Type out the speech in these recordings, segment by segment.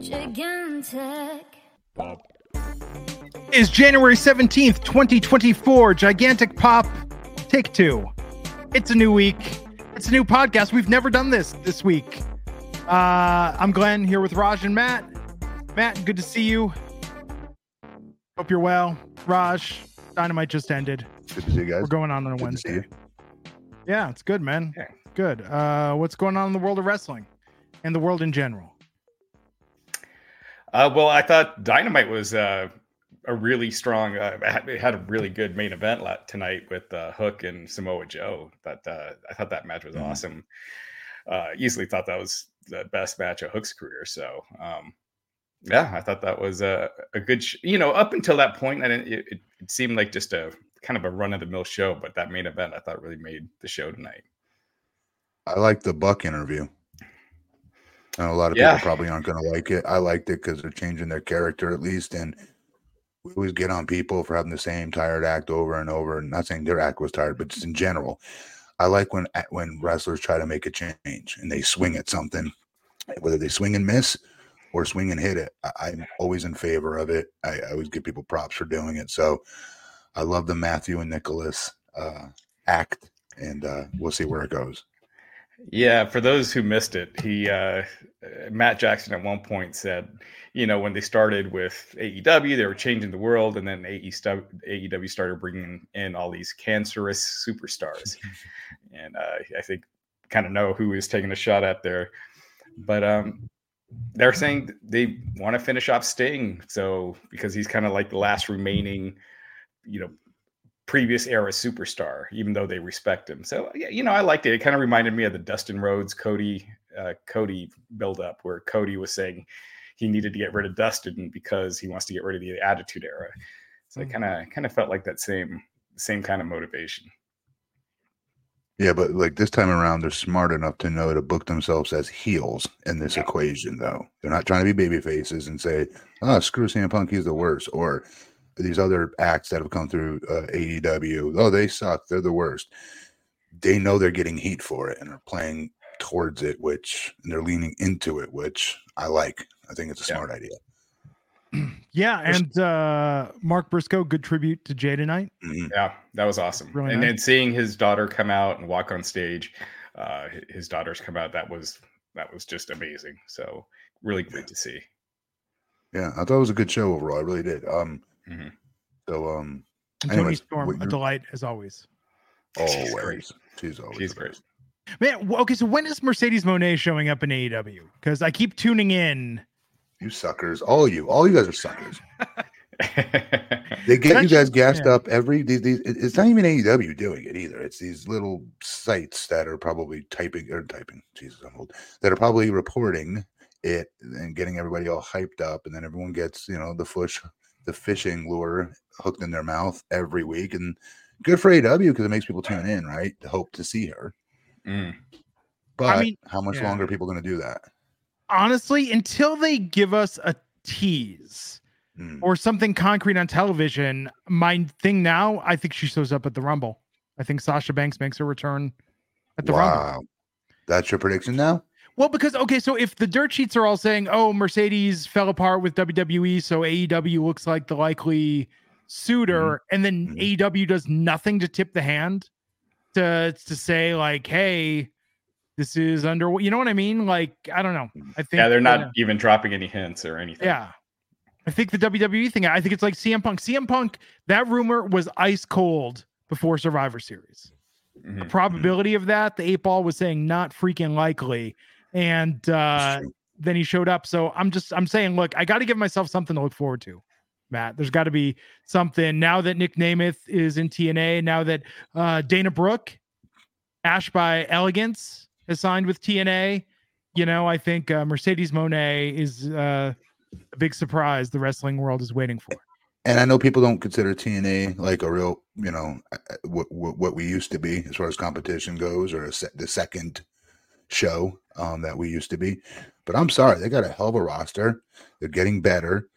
Gigantic. Is January 17th, 2024. Gigantic Pop, take two. It's a new week. It's a new podcast. We've never done this this week. Uh, I'm Glenn here with Raj and Matt. Matt, good to see you. Hope you're well. Raj, Dynamite just ended. Good to see you guys. We're going on on a Good to see Wednesday. you. Yeah, it's good, man. Good. Uh, what's going on in the world of wrestling and the world in general? Uh, well, I thought Dynamite was uh, a really strong. Uh, had- it had a really good main event tonight with uh, Hook and Samoa Joe. That uh, I thought that match was Mhm. awesome. Uh, easily thought that was the best match of Hook's career. So, um, yeah, I thought that was a, a good. Sh- you know, up until that point, I didn't, it, it, it seemed like just a kind of a run of the mill show. But that main event, I thought, really made the show tonight. I like the Buck interview. And a lot of Yeah. people probably aren't going to like it. I liked it because they're changing their character at least. And we always get on people for having the same tired act over and over. And not saying their act was tired, but just in general. I like when when wrestlers try to make a change and they swing at something, whether they swing and miss or swing and hit it. I, I'm always in favor of it. I, I always give people props for doing it. So I love the Matthew and Nicholas uh, act, and uh, we'll see where it goes. Yeah, for those who missed it, he uh, Matt Jackson at one point said, you know, when they started with AEW, they were changing the world, and then AEW AEW started bringing in all these cancerous superstars, and uh, I think kind of know who is taking a shot at there, but um, they're saying they want to finish off Sting, so because he's kind of like the last remaining, you know, previous era superstar, even though they respect him. So yeah, you know, I liked it. It kind of reminded me of the Dustin Rhodes Cody uh, Cody build up, where Cody was saying he needed to get rid of Dustin because he wants to get rid of the Attitude Era. So I Mhm. kind of kind of felt like that same same kind of motivation. Yeah, but like this time around, they're smart enough to know to book themselves as heels in this Yeah. equation, though. They're not trying to be baby faces and say, oh, screw CM Punk, he's the worst. Or these other acts that have come through uh, AEW, oh, they suck, they're the worst. They know they're getting heat for it and are playing towards it, which and they're leaning into it, which I like. I think it's a Yeah. smart idea. Yeah, and uh, Mark Briscoe, good tribute to Jay tonight. Mhm. Yeah, that was awesome. Really and nice. then seeing his daughter come out and walk on stage, uh, his daughters come out. That was that was just amazing. So really great to see. Yeah, I thought it was a good show overall. I really did. Um, Mhm. so um, And Toni Anyways, Storm, a delight as always. She's great. always she's always She's great. Man, okay, so when is Mercedes Moné showing up in AEW? Because I keep tuning in. You suckers, all you, all you guys are suckers. They get you guys gassed yeah. up every. These, these, it's not even AEW doing it either. It's these little sites that are probably typing or typing. Jesus, I'm old. That are probably reporting it and getting everybody all hyped up, and then everyone gets you know the fish, the fishing lure hooked in their mouth every week, and good for AW because it makes people tune in, right? To hope to see her. Mm. But mean, how much yeah. longer are people going to do that? Honestly, until they give us a tease Mm. or something concrete on television, my thing now, I think she shows up at the Rumble. I think Sasha Banks makes her return at the Rumble. wow, that's your prediction now. Well, because okay, so if the dirt sheets are all saying, "Oh, Mercedes fell apart with WWE, so AEW looks like the likely suitor," and then Mhm. AEW does nothing to tip the hand to to say like, "Hey, this is under," you know what I mean? Like, I don't know. I think Yeah, they're not uh, even dropping any hints or anything. yeah. I think the WWE thing, I think it's like CM Punk. CM Punk, that rumor was ice cold before Survivor Series. Mhm. The probability of that, the eight ball was saying not freaking likely. And uh then he showed up. So I'm just I'm saying, look, I got to give myself something to look forward to. Matt, there's got to be something now that Nic Nemeth is in TNA, now that uh Dana Brooke, Ash by Elegance has signed with TNA. You know, I think uh, Mercedes Moné is uh a big surprise the wrestling world is waiting for. And I know people don't consider TNA like a real, you know, what what, what we used to be as far as competition goes, or a se- the second show um, that we used to be. But I'm sorry, they got a hell of a roster. They're getting better,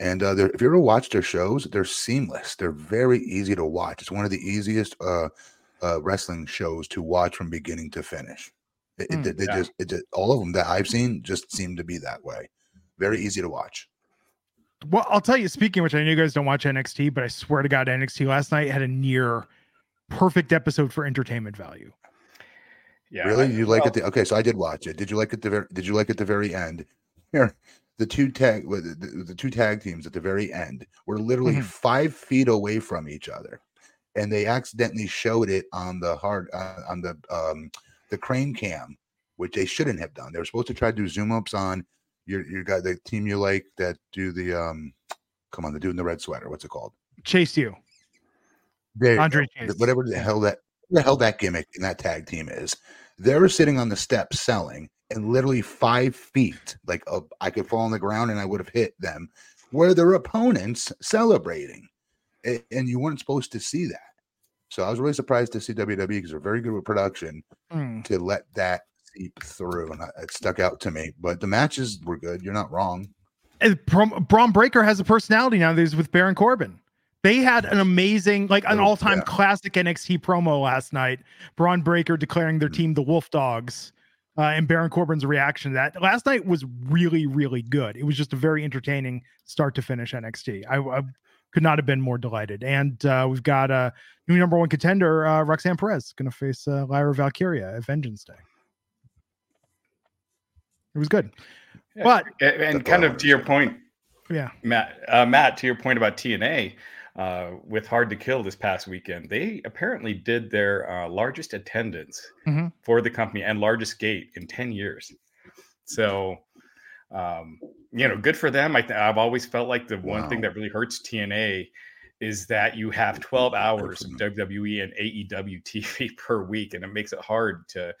and uh, if you ever watch their shows, they're seamless. They're very easy to watch. It's one of the easiest uh, uh, wrestling shows to watch from beginning to finish. It, they yeah. just, it just all of them that I've seen just seem to be that way. Very easy to watch. Well, I'll tell you, speaking of which, I know you guys don't watch NXT, but I swear to God, NXT last night had a near perfect episode for entertainment value. Yeah. really, I- you like well, it? The, okay, so I did watch it. Did you like it? The very, did you like it the very end? Here, the two tag the, the, two tag teams at the very end were literally Mhm. five feet away from each other, and they accidentally showed it on the hard uh, on the um the crane cam, which they shouldn't have done. They were supposed to try to do zoom ups on your your guy, the team you like that do the um. Come on, the dude in the red sweater. What's it called? Chase you, There Andre. Chase. whatever the hell that the hell that gimmick in that tag team is. They were sitting on the steps selling, and literally five feet, like uh, I could fall on the ground and I would have hit them, were their opponents celebrating, and you weren't supposed to see that. So I was really surprised to see WWE because they're very good with production Mm. to let that seep through, and it stuck out to me. But the matches were good. You're not wrong. And Bron Breakker has a personality now. There's with Baron Corbin. They had an amazing, like an Oh, all-time yeah. classic NXT promo last night. Bron Breakker declaring their Mm. team the Wolf Dogs, uh, and Baron Corbin's reaction to that. Last night was really, really good. It was just a very entertaining start to finish NXT. I, I could not have been more delighted. And uh, we've got a new number one contender, uh, Roxanne Perez, going to face uh, Lyra Valkyria at Vengeance Day. It was good, Yeah. but and, and kind of to your point, yeah, Matt, uh, Matt, to your point about TNA, uh, with Hard to Kill this past weekend, they apparently did their uh, largest attendance Mhm. for the company and largest gate in 10 years. So, um, you know, good for them. I th- I've always felt like the one thing that really hurts TNA is that you have 12 hours of. WWE and AEW TV per week, and it makes it hard to,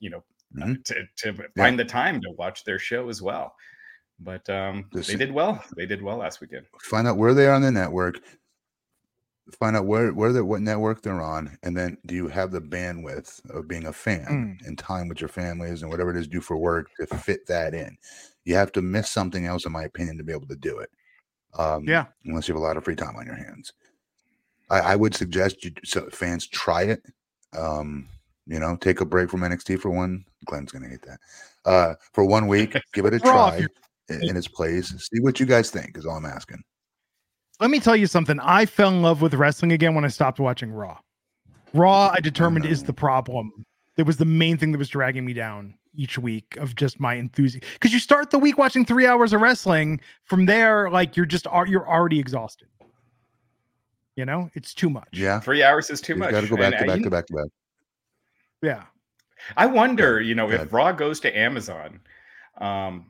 you know, uh, Mhm. to, to find the time to watch their show as well. But um, they did well. They did well last weekend. find out where they are on the network find out where where they what network they're on and then do you have the bandwidth of being a fan and time with your families and whatever it is do for work to fit that in. You have to miss something else in my opinion to be able to do it um Yeah. unless you have a lot of free time on your hands. I, I would suggest you so fans try it um you know take a break from nxt for one glenn's gonna hate that uh for one week give it a try in in its place see what you guys think is all i'm asking let me tell you something. I fell in love with wrestling again when I stopped watching Raw. Raw, I determined is the problem. It was the main thing that was dragging me down each week of just my enthusiasm. Because you start the week watching three hours of wrestling, from there, like you're just you're already exhausted. You know, it's too much. yeah Three hours is too you much. got to go back And, to back you to back to back yeah. I wonder, you know, Go if. Raw goes to Amazon, um,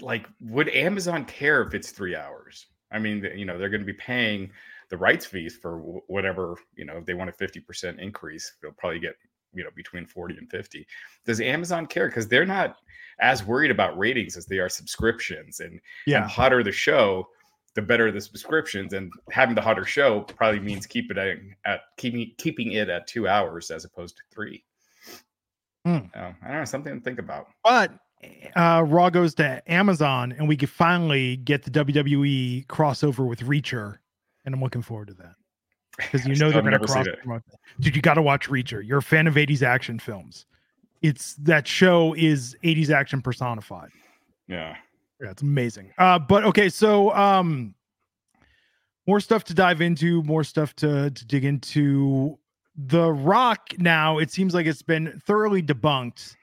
like, would Amazon care if it's three hours? I mean, you know, they're going to be paying the rights fees for whatever, you know, if they want a 50% increase, they'll probably get, you know, between 40 and 50. Does Amazon care? Because they're not as worried about ratings as they are subscriptions. And, Yeah. and hotter the show, the better the subscriptions, and having the hotter show probably means keep it at, at keeping keeping it at two hours as opposed to three. Hmm. So, I don't know, something to think about. But uh, Raw goes to Amazon, and we can finally get the WWE crossover with Reacher, and I'm looking forward to that because you know they're going to cross. promote. Dude, you got to watch Reacher. You're a fan of 80s action films. It's that show is 80s action personified. Yeah. Yeah, it's amazing. Uh, but okay, so um, more stuff to dive into, more stuff to to dig into. The Rock now, it seems like it's been thoroughly debunked.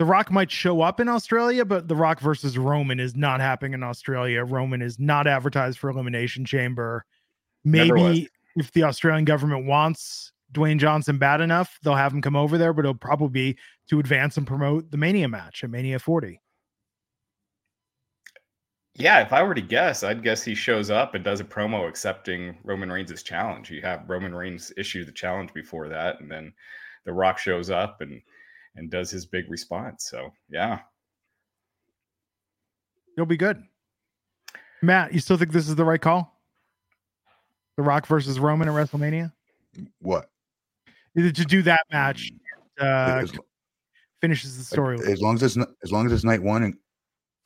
The Rock might show up in Australia, but The Rock versus Roman is not happening in Australia. Roman is not advertised for Elimination Chamber. Maybe if the Australian government wants Dwayne Johnson bad enough, they'll have him come over there, but it'll probably be to advance and promote the Mania match at Mania 40. Yeah, if I were to guess, I'd guess he shows up and does a promo accepting Roman Reigns' challenge. You have Roman Reigns issue the challenge before that, and then The Rock shows up and and does his big response. So yeah, you'll be good. Matt, you still think this is the right call? The Rock versus Roman at WrestleMania? What? Either to do that match uh, as, finishes the story. as long as it's n- as long as it's night one and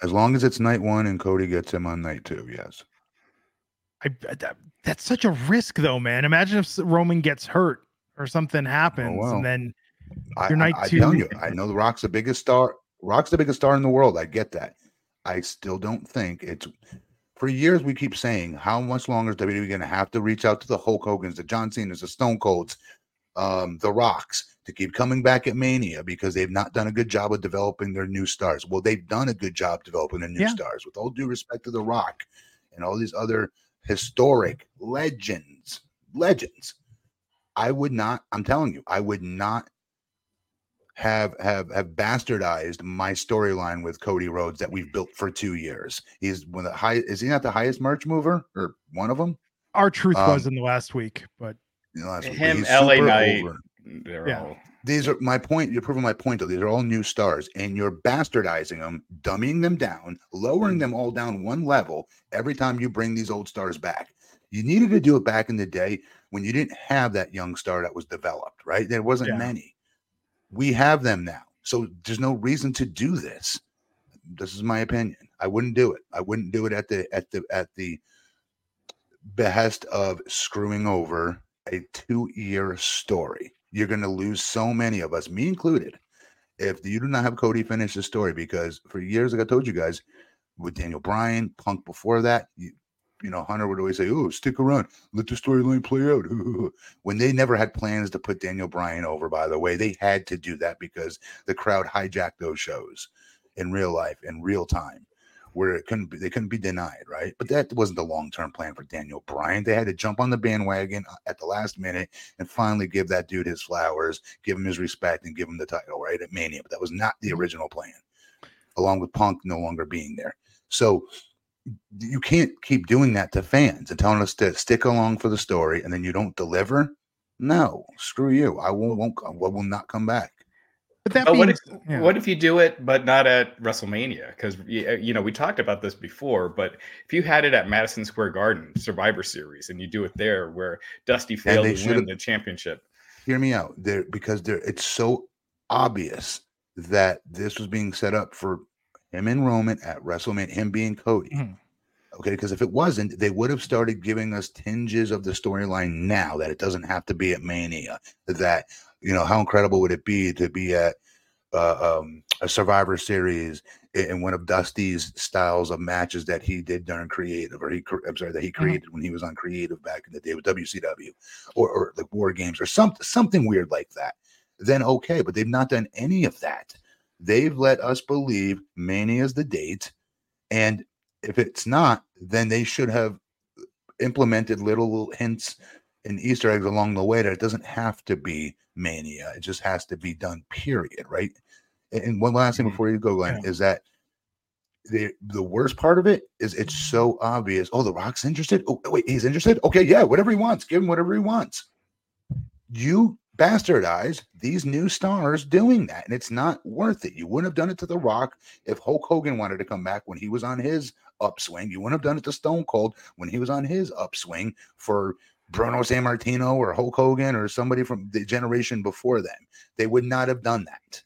as long as it's night one and Cody gets him on night two, yes. I, that, that's such a risk, though, man. Imagine if Roman gets hurt or something happens, well. and then I, Your night I, I tell you, I know the Rock's the biggest star. Rock's the biggest star in the world. I get that. I still don't think it's. For years, we keep saying how much longer is WWE going to have to reach out to the Hulk Hogan's, the John Cena's, the Stone Colds, um, the Rocks to keep coming back at Mania because they've not done a good job of developing their new stars. Well, they've done a good job developing their new Yeah. stars. With all due respect to the Rock and all these other historic legends, legends. I would not. I'm telling you, I would not have have have bastardized my storyline with Cody Rhodes that we've built for two years. He's one of the high. Is he not the highest merch mover or one of them? R-Truth was Um, in the last week, but You know, last him, he's LA Knight, over. they're Yeah. all These are my point. You're proving my point though. These are all new stars, and you're bastardizing them, dumbing them down, lowering them all down one level every time you bring these old stars back. You needed to do it back in the day when you didn't have that young star that was developed, right? There wasn't Yeah. many. We have them now. So there's no reason to do this. This is my opinion. I wouldn't do it. I wouldn't do it at the at the at the behest of screwing over a two-year story. You're going to lose so many of us, me included, if you do not have Cody finish the story. Because for years, like I told you guys, with Daniel Bryan, Punk before that, you, you know, Hunter would always say, "Oh, stick around, let the storyline play out." when they never had plans to put Daniel Bryan over, by the way, they had to do that because the crowd hijacked those shows in real life, in real time, where it couldn't be, they couldn't be denied, right? But that wasn't the long term plan for Daniel Bryan. They had to jump on the bandwagon uh, at the last minute and finally give that dude his flowers, give him his respect, and give him the title, right? At Mania. But that was not the original plan, along with Punk no longer being there. So you can't keep doing that to fans and telling us to stick along for the story and then you don't deliver. No, screw you. I won't, won't I will not come back. but that But being, what if yeah. what if you do it but not at WrestleMania? Because uh, you know we talked about this before, but if you had it at Madison Square Garden Survivor Series and you do it there, where Dusty failed to win the championship, Hear me out. There because there it's so obvious that this was being set up for him and Roman at WrestleMania, him being Cody. Mhm. Okay, because if it wasn't, they would have started giving us tinges of the storyline now that it doesn't have to be at Mania. That you know, how incredible would it be to be at uh, um, a Survivor Series in one of Dusty's styles of matches that he did during Creative, or he, I'm sorry, that he created when he was on Creative back in the day with WCW, or, or like War Games, or something, something weird like that. Then okay, but they've not done any of that. They've let us believe Mania is the date, and if it's not, then they should have implemented little hints and Easter eggs along the way that it doesn't have to be mania. It just has to be done, period. Right. And- one last thing Mhm. before you go, Glenn, is that the the worst part of it is it's so obvious. Oh, the Rock's interested. Oh, wait, he's interested. Okay, yeah, whatever he wants, give him whatever he wants. You bastardize these new stars doing that. And it's not worth it. You wouldn't have done it to The Rock if Hulk Hogan wanted to come back when he was on his upswing. You wouldn't have done it to Stone Cold when he was on his upswing for Bruno Sammartino or Hulk Hogan or somebody from the generation before them. They would not have done that.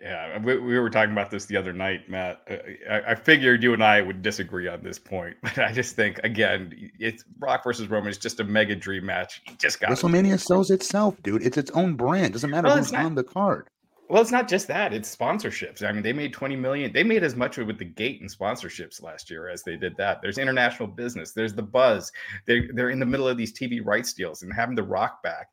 Yeah, we, we were talking about this the other night, Matt. Uh, I, I figured you and I would disagree on this point, but I just think again, it's Rock versus Roman is just a mega dream match. You just got WrestleMania sells itself, dude. It's its own brand. Doesn't matter well, who's not, on the card. Well, it's not just that; it's sponsorships. I mean, they made twenty million. They made as much with the gate and sponsorships last year as they did that. There's international business. There's the buzz. They they're in the middle of these TV rights deals and having the Rock back,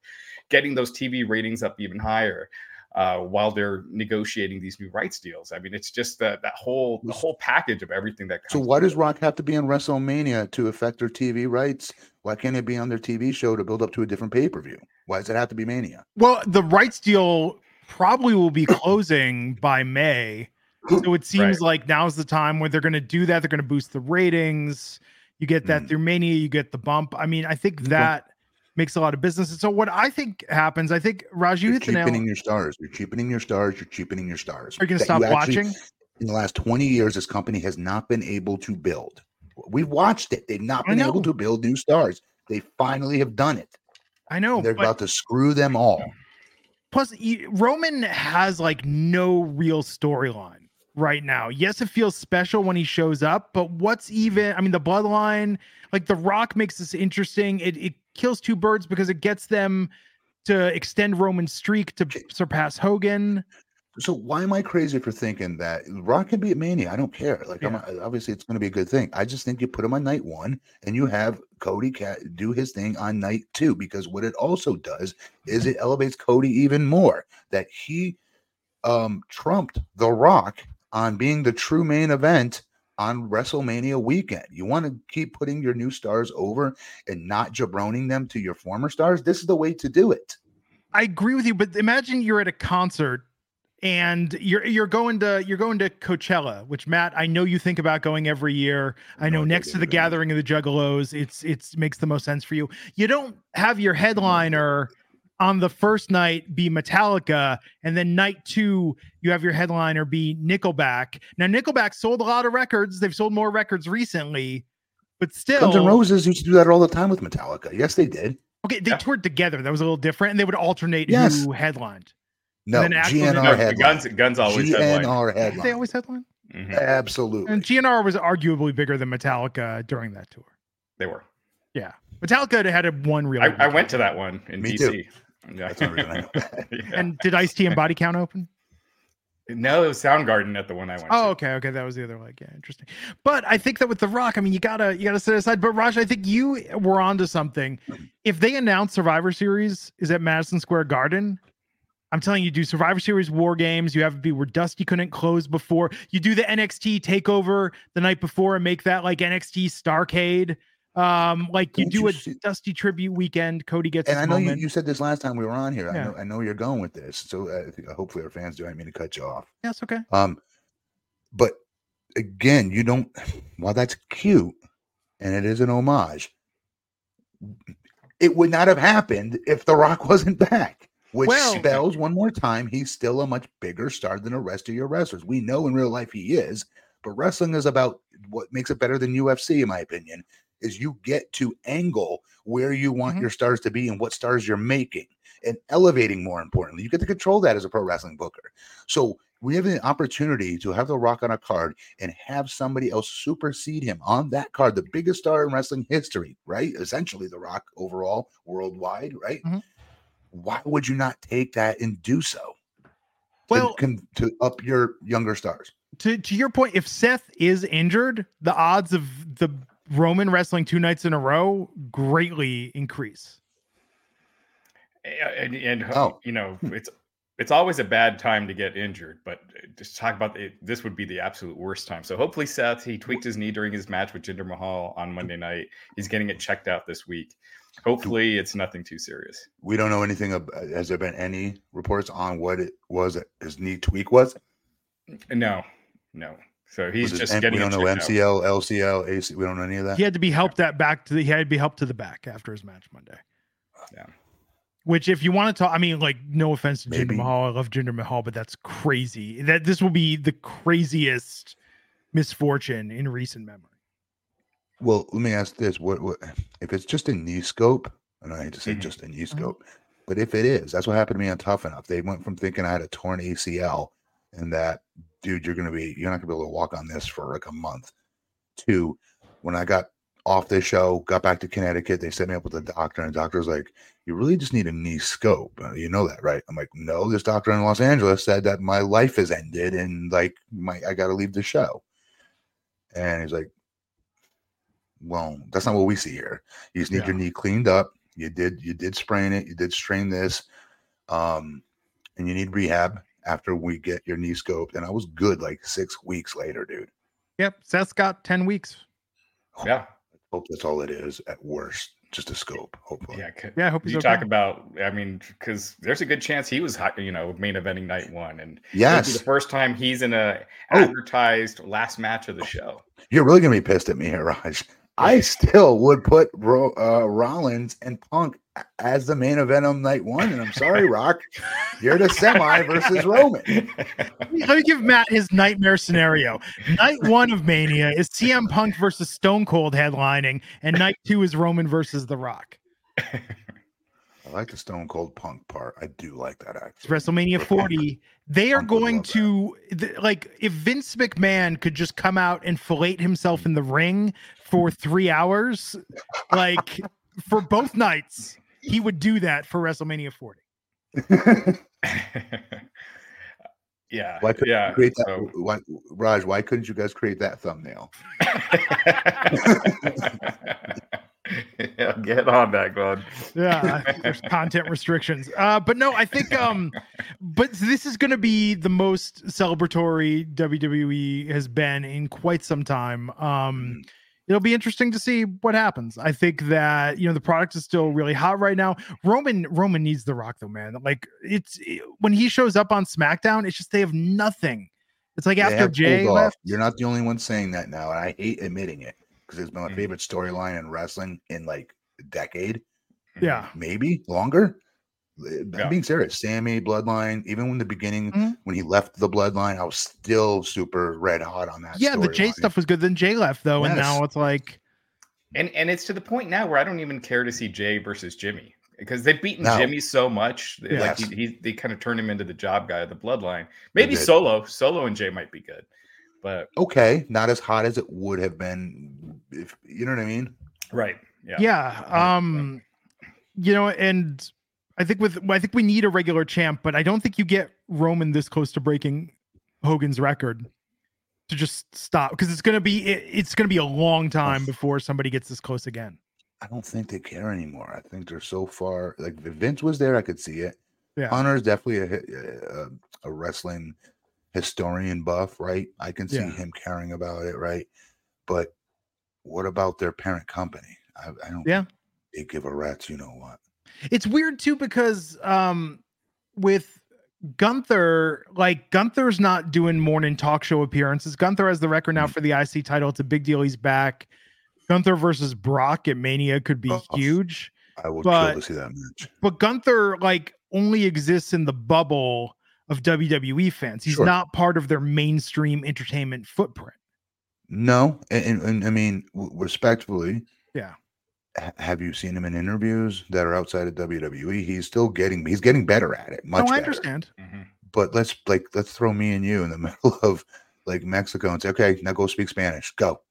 getting those TV ratings up even higher uh, while they're negotiating these new rights deals. I mean, it's just that that whole the whole package of everything that. so why does Rock have to be on WrestleMania to affect their TV rights? Why can't it be on their TV show to build up to a different pay per view? Why does it have to be Mania? Well, the rights deal probably will be closing by May. So it seems right. like now's the time where they're going to do that. They're going to boost the ratings. You get that mm. through Mania, you get the bump. I mean, I think that makes a lot of business. And so what I think happens, I think Raj, you you're hit the nail. Cheapening your stars. You're cheapening your stars. You're cheapening your stars. Are you going to stop watching? in the last 20 years, this company has not been able to build. We've watched it. They've not been able to build new stars. They finally have done it. I know. And they're about to screw them all. Plus, Roman has like no real storyline right now. Yes, it feels special when he shows up, but what's even? I mean, the bloodline, like The Rock, makes this interesting. It it kills two birds because it gets them to extend Roman's streak to surpass Hogan. So why am I crazy for thinking that Rock can be at Mania? I don't care. Like, yeah. I'm, obviously, it's going to be a good thing. I just think you put him on night one, and you have Cody Cat do his thing on night two. Because what it also does is it elevates Cody even more. That he um trumped The Rock on being the true main event on WrestleMania weekend. You want to keep putting your new stars over and not jabroning them to your former stars. This is the way to do it. I agree with you, but imagine you're at a concert and you're you're going to you're going to Coachella, which Matt, I know you think about going every year. I know no, next to the gathering of the Juggalos, it's it's makes the most sense for you. You don't have your mm-hmm. headliner on the first night be Metallica, and then night two you have your headliner be Nickelback. Now Nickelback sold a lot of records; they've sold more records recently, but still, Guns N' Roses used to do that all the time with Metallica. Yes, they did. Okay, they yeah. toured together. That was a little different, and they would alternate yes. who headlined. No, GNR headline. Guns, Guns always GNR headline. They always headline. Mm-hmm. Absolutely. And GNR was arguably bigger than Metallica during that tour. They were. Yeah, Metallica had a one real. I, I went to that one in Me DC. Too. Yeah. That's reason I know. yeah. And did Ice T and Body Count open? No, it was Soundgarden at the one I went. Oh, to. okay, okay, that was the other leg. Yeah, interesting. But I think that with The Rock, I mean, you gotta you gotta set aside. But Raj, I think you were onto something. If they announce Survivor Series is at Madison Square Garden, I'm telling you, do Survivor Series War Games. You have to be where Dusty couldn't close before. You do the NXT Takeover the night before and make that like NXT Starcade. Um, like you Don't do you a see- Dusty tribute weekend. Cody gets. And I know you, you, said this last time we were on here. Yeah. I know I know you're going with this. So uh, hopefully our fans do. I mean to cut you off. Yes, okay. Um, but again, you don't. While that's cute, and it is an homage, it would not have happened if The Rock wasn't back. Which well, spells one more time he's still a much bigger star than the rest of your wrestlers. We know in real life he is, but wrestling is about what makes it better than UFC, in my opinion, is you get to angle where you want mm-hmm. your stars to be and what stars you're making and elevating more importantly. You get to control that as a pro wrestling booker. So we have an opportunity to have the rock on a card and have somebody else supersede him on that card, the biggest star in wrestling history, right? Essentially the rock overall worldwide, right? Mm-hmm. Why would you not take that and do so? Well, to, to up your younger stars. To to your point, if Seth is injured, the odds of the Roman wrestling two nights in a row greatly increase. And, and oh. you know, it's it's always a bad time to get injured, but uh, just talk about it, this would be the absolute worst time. So hopefully, Seth he tweaked his knee during his match with Jinder Mahal on Monday night. He's getting it checked out this week. Hopefully, it's nothing too serious. We don't know anything. About, uh, has there been any reports on what it was? His knee tweak was? No, no. So he's just getting. We don't know MCL, out. LCL, AC. We don't know any of that. He had to be helped that back to the. He had to be helped to the back after his match Monday. Yeah. Which, if you want to talk, I mean, like, no offense to Jinder Mahal, I love Jinder Mahal, but that's crazy. That this will be the craziest misfortune in recent memory. Well, let me ask this: what, what if it's just a knee scope? And I hate to say Mhm. just a knee scope, but if it is, that's what happened to me on Tough Enough. They went from thinking I had a torn ACL and that, dude, you're gonna be, you're not gonna be able to walk on this for like a month. To when I got off this show, got back to Connecticut, they set me up with a doctor, and the doctor was like, "You really just need a knee scope. Uh, You know that, right?" I'm like, "No, this doctor in Los Angeles said that my life has ended and like my I got to leave the show." And he's like, well, that's not what we see here. You just need your knee cleaned up. You did you did sprain it. You did strain this, um, and you need rehab after we get your knee scoped. And I was good like six weeks later, dude. Yep. Seth's got 10 weeks. Yeah. Hope that's all it is. At worst, just a scope. Hopefully. Yeah. Yeah, I hope he's You okay. talk about, I mean, because there's a good chance he was, you know, main eventing night one, and it'll be Yes. the first time he's in a Oh. advertised last match of the show. You're really gonna be pissed at me here, Raj. I still would put Ro- uh, Rollins and Punk a- as the main event on night one, and I'm sorry, Rock, you're the semi versus Roman. Let me- give Matt his nightmare scenario. Night one of Mania is CM Punk versus Stone Cold headlining, and night two is Roman versus The Rock. I like the Stone Cold Punk part. I do like that It's actually. WrestleMania 40. They are Punk going to th- like if Vince McMahon could just come out and fillet himself in the ring for three hours, like for both nights, he would do that for WrestleMania 40. yeah. Why couldn't yeah. you create that? so- Why, Raj, why couldn't you guys create that thumbnail? yeah, get on that, Glenn. Yeah, there's content restrictions. Uh, but no, I think um, but this is going to be the most celebratory WWE has been in quite some time. Um, it'll be interesting to see what happens. I think that you know the product is still really hot right now. Roman Roman needs the Rock though, man. Like it's when he shows up on SmackDown, it's just they have nothing. It's like They after Jay left. You're not the only one saying that now, and I hate admitting it because it's been my Mhm. favorite storyline in wrestling in like a decade, Yeah, maybe longer. I'm Yeah. being serious. Sami Bloodline, even when the beginning Mhm. when he left the Bloodline, I was still super red hot on that. yeah. The Jay storyline. stuff was good. Then Jay left though, and now it's like And and it's to the point now where I don't even care to see Jay versus Jimmy because they've beaten No. Jimmy so much. that, Like Yes. he, he they kind of turned him into the job guy of the bloodline. Maybe solo, solo and Jay might be good, but okay, not as hot as it would have been. If you know what I mean. right, yeah, yeah um you know and i think with i think we need a regular champ but i don't think you get roman this close to breaking hogan's record to just stop because it's gonna be it, it's gonna be a long time before somebody gets this close again I don't think they care anymore. I think they're so far. Like if Vince was there, I could see it. Yeah. Hunter is definitely a, a a wrestling historian buff, right? I can see Yeah. him caring about it, right? But what about their parent company? I, I don't. Yeah. They give a rat's you know what. It's weird too because um with Gunther, like Gunther's not doing morning talk show appearances. Gunther has the record now Mm. for the IC title. It's a big deal. He's back. Gunther versus Brock at Mania could be Oh, huge. I would But- kill to see that match. but Gunther like only exists in the bubble of WWE fans. He's Sure. not part of their mainstream entertainment footprint. No, and, and, and I mean w- respectfully. Yeah. Ha- Have you seen him in interviews that are outside of WWE? He's still getting. He's getting better at it. Much no, I better. understand. Mhm. but let's like let's throw me and you in the middle of like Mexico and say, okay, now go speak Spanish. Go.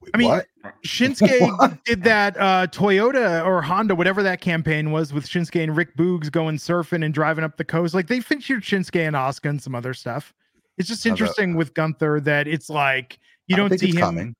Wait, I mean, what? Shinsuke What? did that uh Toyota or Honda, whatever that campaign was, with Shinsuke and Rick Boogs going surfing and driving up the coast. Like they featured Shinsuke and Asuka and some other stuff. It's just How about- interesting with Gunther that it's like you don't think see it's him. coming.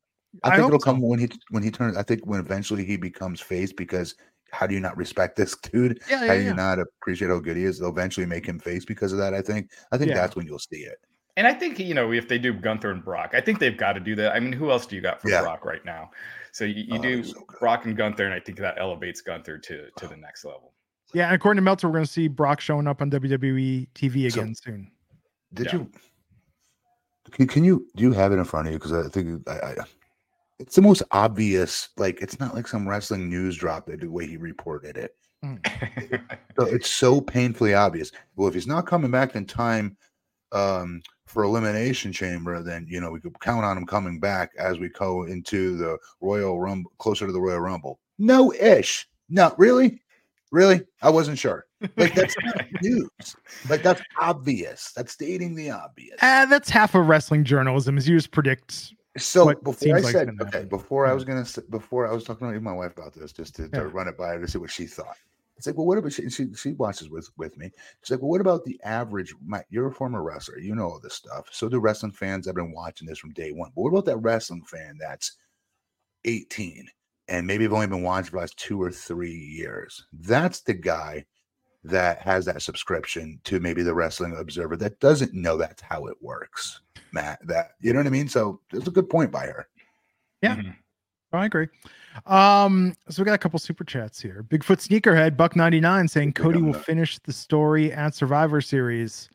I I think it'll so. come when he when he turns. I think when eventually he becomes face because how do you not respect this dude? Yeah, how do you yeah. not appreciate how good he is? They'll eventually make him face because of that. I think. I think Yeah. that's when you'll see it. And I think you know if they do Gunther and Brock, I think they've got to do that. I mean, who else do you got for Yeah. Brock right now? So you, you Oh, do he's so. Brock and Gunther, and I think that elevates Gunther to to the next level. Yeah, and according to Meltzer, we're gonna see Brock showing up on WWE TV So- again soon. Did Yeah. you? Can, can you do you have it in front of you? Because I think I, I, it's the most obvious. Like it's not like some wrestling news drop that the way he reported it. So it's so painfully obvious. Well, if he's not coming back in time um, for Elimination Chamber, then you know we could count on him coming back as we go into the Royal Rumble, closer to the Royal Rumble. No ish. No, really, really. I wasn't sure. Like that's not news. Like that's obvious. That's stating the obvious. Uh, that's half of wrestling journalism is you just predict. So what before I like said okay, before I was gonna before I was talking to my wife about this just to, to Yeah. run it by her to see what she thought. It's like, well, what about she? She, she watches with with me. She's like, well, what about the average? Mike, you're a former wrestler, you know all this stuff. So do wrestling fans. I've been watching this from day one. But what about that wrestling fan that's 18 and maybe have only been watching for the last two or three years? That's the guy that has that subscription to maybe the Wrestling Observer that doesn't know that's how it works. Matt, that you know what I mean? So it's a good point by her. Yeah. Mhm. Oh, I agree. Um, so we got a couple super chats here. Bigfoot Sneakerhead Buck ninety nine saying Cody will finish the story at Survivor Series.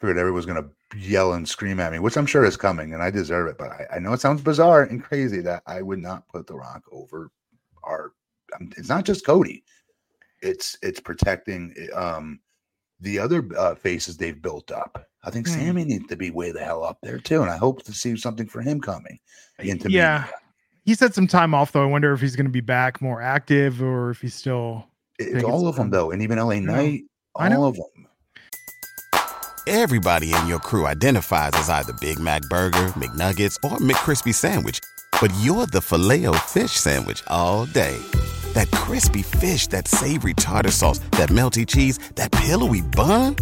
figured everyone's gonna yell and scream at me, which I'm sure is coming, and I deserve it. But I, I know it sounds bizarre and crazy that I would not put The Rock over our. um, It's not just Cody; it's it's protecting um the other uh, faces they've built up. I think Hmm. Sami needs to be way the hell up there too, and I hope to see something for him coming into Yeah. media. He said some time off though. I wonder if he's going to be back more active or if he's still. It's all it's of them though, and even LA. Knight, I know. all of them. Everybody in your crew identifies as either Big Mac Burger, McNuggets, or McCrispy Sandwich. But you're the Filet O Fish Sandwich all day. That crispy fish, that savory tartar sauce, that melty cheese, that pillowy bun.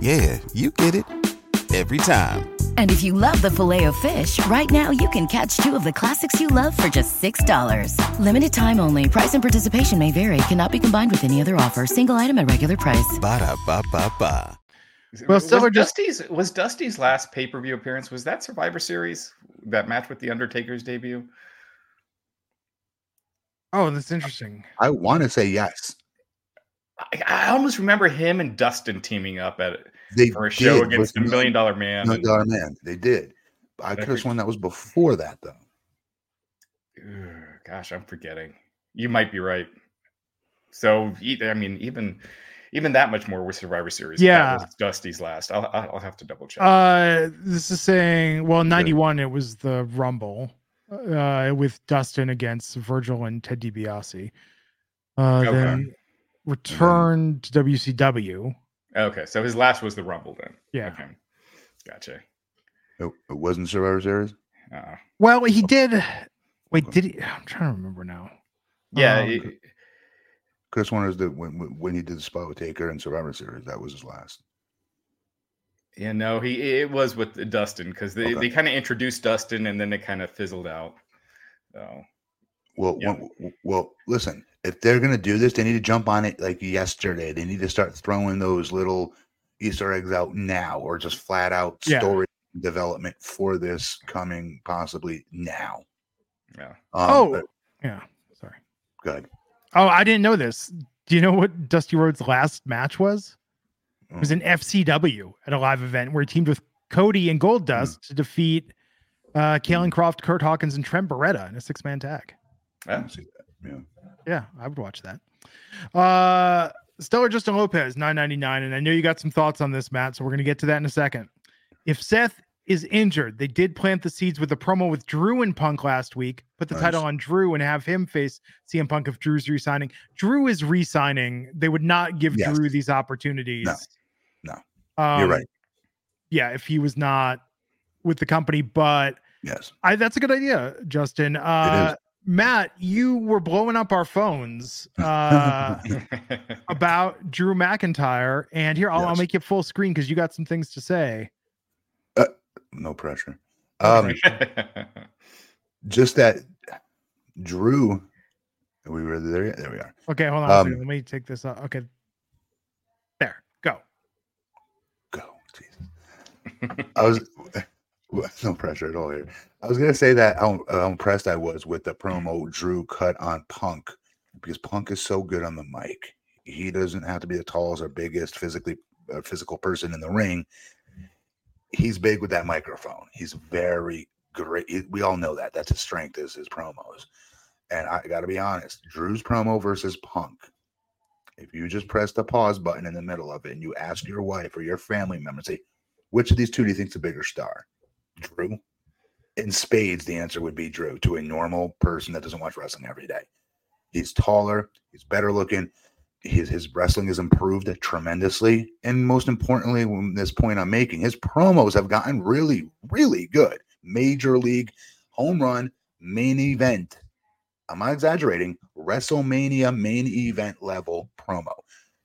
Yeah, you get it. Every time. And if you love the filet of fish, right now you can catch two of the classics you love for just $6. Limited time only. Price and participation may vary. Cannot be combined with any other offer. Single item at regular price. Ba-da-ba-ba-ba. Well, was Stiller just- Dusty's was Dusty's last pay per view appearance. Was that Survivor Series? That match with the Undertaker's debut? Oh, that's interesting. I want to say yes. I, I almost remember him and Dustin teaming up at They for a show did against the Million Dollar Man. Million and- Dollar Man. They did. I could have think- sworn that was before that though. Gosh, I'm forgetting. You might be right. So, I mean, even even that much more with Survivor Series. if that Yeah. was Dusty's last. I'll, I'll I'll have to double check. Uh, this is saying, well, 91, it was the Rumble uh, with Dustin against Virgil and Ted DiBiase. Uh, Okay. Then returned to WCW. okay, so his last was the Rumble then. Yeah. Okay, gotcha. It, it wasn't Survivor Series. Uh, Well, he did. Wait, did he? I'm trying to remember now. yeah, Um, it- Chris one is the when when- when he did the spot with Taker and Survivor Series. That was his last. Yeah, no, he it was with Dustin because they, Okay. they kind of introduced Dustin and then it kind of fizzled out. So Well, Yeah. when- well, listen. If they're gonna do this, they need to jump on it like yesterday. They need to start throwing those little Easter eggs out now, or just flat out Yeah. story development for this coming possibly now. yeah, Um, oh, but yeah. Sorry. good. Oh, I didn't know this. Do you know what Dusty Rhodes' last match was? It was Mm. an FCW at a live event where he teamed with Cody and Goldust to defeat uh, Caylen Croft, Kurt Hawkins, and Trent Beretta in a six man tag. I yeah. don't see that. Yeah. Yeah, I would watch that. Uh Stellar Justin Lopez, 999. And I know you got some thoughts on this, Matt. So we're gonna get to that in a second. If Seth is injured, they did plant the seeds with a promo with Drew and Punk last week, put the Nice. title on Drew and have him face CM Punk if Drew's re-signing. Drew is re-signing. They would not give Yes. Drew these opportunities. No. Um, You're right. Yeah, if he was not with the company, but Yes. I that's a good idea, Justin. Uh Matt, you were blowing up our phones uh, about Drew McIntyre, and here I'll, I'll make it full screen because you got some things to say. No pressure. Um, just that Drew. We were there. yet? There we are. Okay, hold on. Um, Let me take this out. Okay, there, go. Go. Jesus. I was no pressure at all here. I was gonna say that how, how impressed I was with the promo Drew cut on Punk because Punk is so good on the mic. He doesn't have to be the tallest or biggest physically uh, physical person in the ring. He's big with that microphone. He's very great. We all know that. That's his strength is his promos. And I got to be honest, Drew's promo versus Punk if you just press the pause button in the middle of it and you ask your wife or your family member, say, which of these two do you think's a bigger star? Drew? In spades, the answer would be Drew to a normal person that doesn't watch wrestling every day. He's taller, he's better looking, his, his wrestling has improved tremendously. And most importantly, when this point I'm making, his promos have gotten really, really good. Major league home run main event. I'm not exaggerating. WrestleMania main event level promo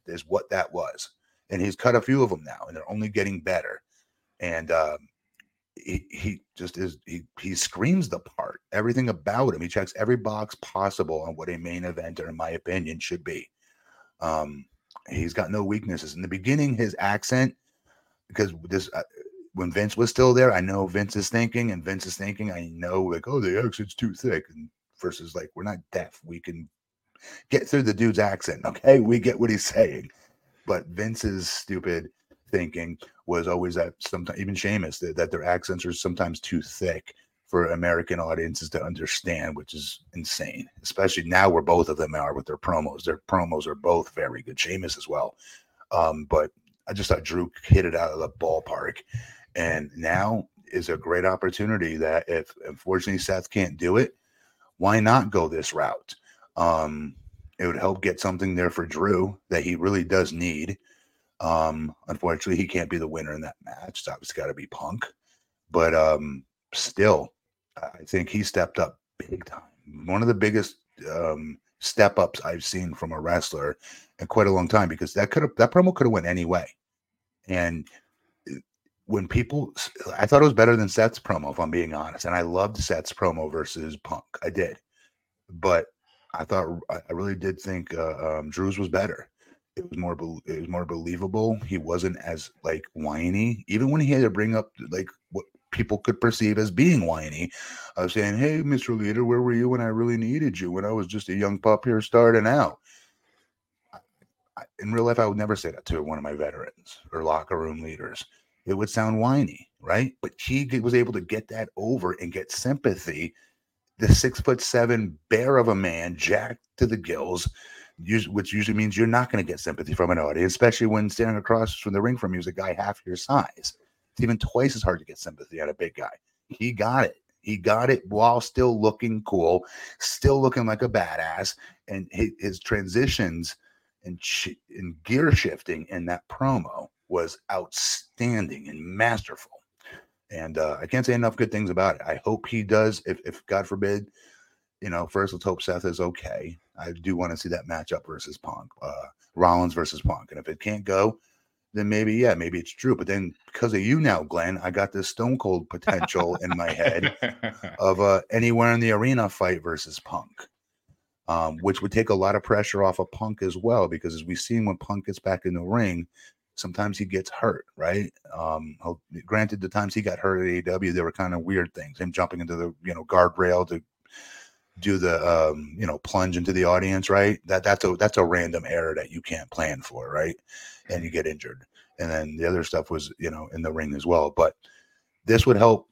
is what that was. And he's cut a few of them now, and they're only getting better. And um, he, he just is he he screams the part. Everything about him. He checks every box possible on what a main eventer, in my opinion, should be. Um, he's got no weaknesses. In the beginning, his accent, because this uh, when Vince was still there, I know Vince is thinking, and Vince is thinking, I know like, oh, the accent's too thick, and versus like we're not deaf, we can get through the dude's accent. Okay, we get what he's saying, but Vince's stupid thinking was always that sometimes even Sheamus that, that their accents are sometimes too thick for American audiences to understand, which is insane. Especially now where both of them are with their promos. Their promos are both very good. Sheamus as well. Um, but I just thought Drew hit it out of the ballpark. And now is a great opportunity that if unfortunately Seth can't do it, why not go this route? Um, it would help get something there for Drew that he really does need. Um, unfortunately, he can't be the winner in that match. It's obviously got to be Punk. But um, still, I think he stepped up big time. One of the biggest um, step ups I've seen from a wrestler in quite a long time because that could have that promo could have went any way. And uh, when people, I thought it was better than Seth's promo, if I'm being honest. And I loved Seth's promo versus Punk. I did, but I thought I really did think uh, um, Drew's was better. It was more it was more believable. He wasn't as like whiny, even when he had to bring up like what people could perceive as being whiny. of saying, "Hey, Mr. Leader, where were you when I really needed you? When I was just a young pup here starting out." In real life, I would never say that to one of my veterans or locker room leaders. It would sound whiny, right? But he was able to get that over and get sympathy. The six foot seven bear of a man, jacked to the gills, which usually means you're not going to get sympathy from an audience, especially when standing across from the ring from you is a guy half your size. It's even twice as hard to get sympathy out of big guy. He got it. He got it while still looking cool, still looking like a badass, and his, transitions and, and gear shifting in that promo was outstanding and masterful. And uh, I can't say enough good things about it. I hope he does. If, if God forbid, you know, first let's hope Seth is okay. I do want to see that matchup versus Punk, uh, Rollins versus Punk. And if it can't go, then maybe yeah, maybe it's true. But then because of you now, Glenn, I got this Stone Cold potential in my head of uh, anywhere in the arena fight versus Punk, um, which would take a lot of pressure off of Punk as well. Because as we've seen when Punk gets back in the ring, sometimes he gets hurt. Right? Um, granted, the times he got hurt at AEW, there were kind of weird things. Him jumping into the you know guardrail to do the um, you know plunge into the audience, right? That that's a that's a random error that you can't plan for, right? And you get injured. And then the other stuff was you know in the ring as well. But this would help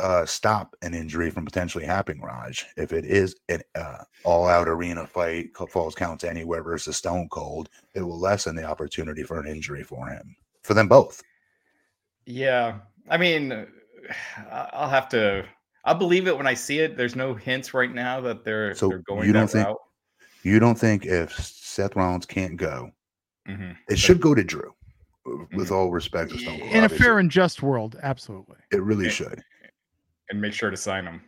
uh, stop an injury from potentially happening, Raj. If it is an uh, all-out arena fight, falls counts anywhere versus Stone Cold, it will lessen the opportunity for an injury for him, for them both. Yeah, I mean, I'll have to I'll believe it when I see it. There's no hints right now that they're so they're going you don't that think route. you don't think if Seth Rollins can't go, Mhm. it should go to Drew. With Mhm. all respect to Stone Cold, In a fair and just world, absolutely. it really Yeah. should. and make sure to sign him.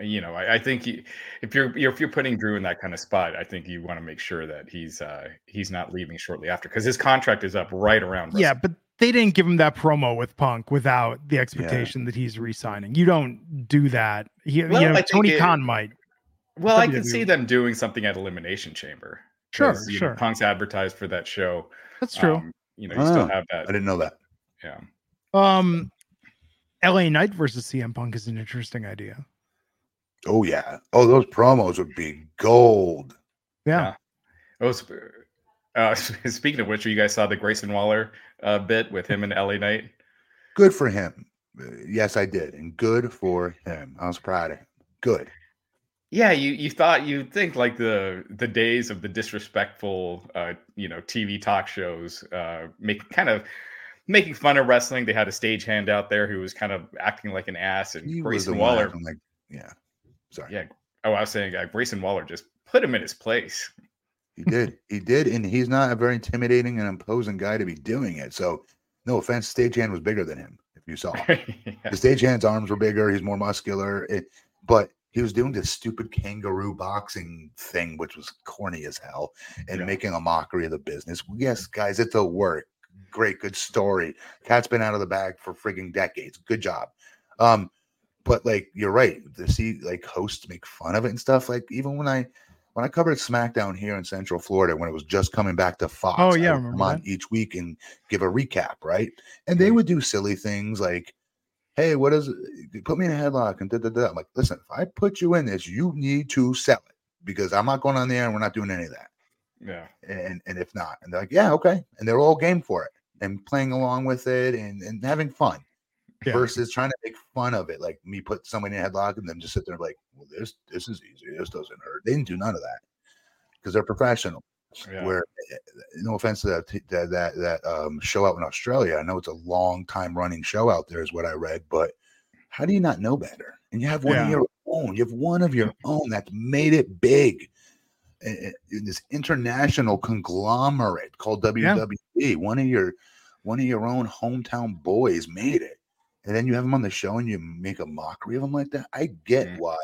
You know, I, I think you, if you're, you're if you're putting Drew in that kind of spot, I think you want to make sure that he's uh he's not leaving shortly after because his contract is up right around. Yeah, but they didn't give him that promo with Punk without the expectation that he's re-signing. You don't do that. He, Well, you know, Tony it- Khan might. Well, I can see them doing something at Elimination Chamber. Sure, 'cause, you know, sure. Punk's advertised for that show. That's true. Um, you know, you still have that. I didn't know that. Yeah. Um, LA Knight versus CM Punk is an interesting idea. Oh yeah. Oh, those promos would be gold. Yeah. Yeah. Oh, sp- uh, speaking of which, you guys saw the Grayson Waller uh, bit with him and LA Knight. Good for him. Uh, Yes, I did, and good for him. I was proud of him. Good. Yeah, you you thought you'd think like the the days of the disrespectful, uh, you know, TV talk shows, uh, make kind of making fun of wrestling. They had a stagehand out there who was kind of acting like an ass, and He Grayson Waller. like, yeah, sorry. Yeah. Oh, I was saying uh, Grayson Waller just put him in his place. He did. He did. And he's not a very intimidating and imposing guy to be doing it. So, no offense, stagehand was bigger than him, if you saw. yeah. The stagehand's arms were bigger. He's more muscular. It, but he was doing this stupid kangaroo boxing thing, which was corny as hell, and Yeah. making a mockery of the business. Yes, guys, it's a work. Great, good story. Cat's been out of the bag for frigging decades. Good job. Um, but like you're right to see like hosts make fun of it and stuff. Like even when I when I covered SmackDown here in Central Florida when it was just coming back to Fox, Oh, yeah, I I would remember come on that. each week and give a recap, right? And they would do silly things like, "Hey, what is it? Put me in a headlock." And da da da. I'm like, "Listen, if I put you in this, you need to sell it because I'm not going on there and we're not doing any of that." yeah. And and if not, and they're like, "Yeah, okay," and they're all game for it and playing along with it and and having fun Yeah. versus trying to make fun of it, like me put somebody in a headlock and then just sit there like, well, this this is easy. This doesn't hurt. They didn't do none of that because they're professional. Yeah. Where, eh, no offense to that that that, that um, show out in Australia, I know it's a long time running show out there, is what I read. But how do you not know better? And you have one Yeah. of your own. You have one of your own that's made it big. in- this international conglomerate called WWE. One of your one of your own hometown boys made it, and then you have him on the show and you make a mockery of him like that. I get Mm. why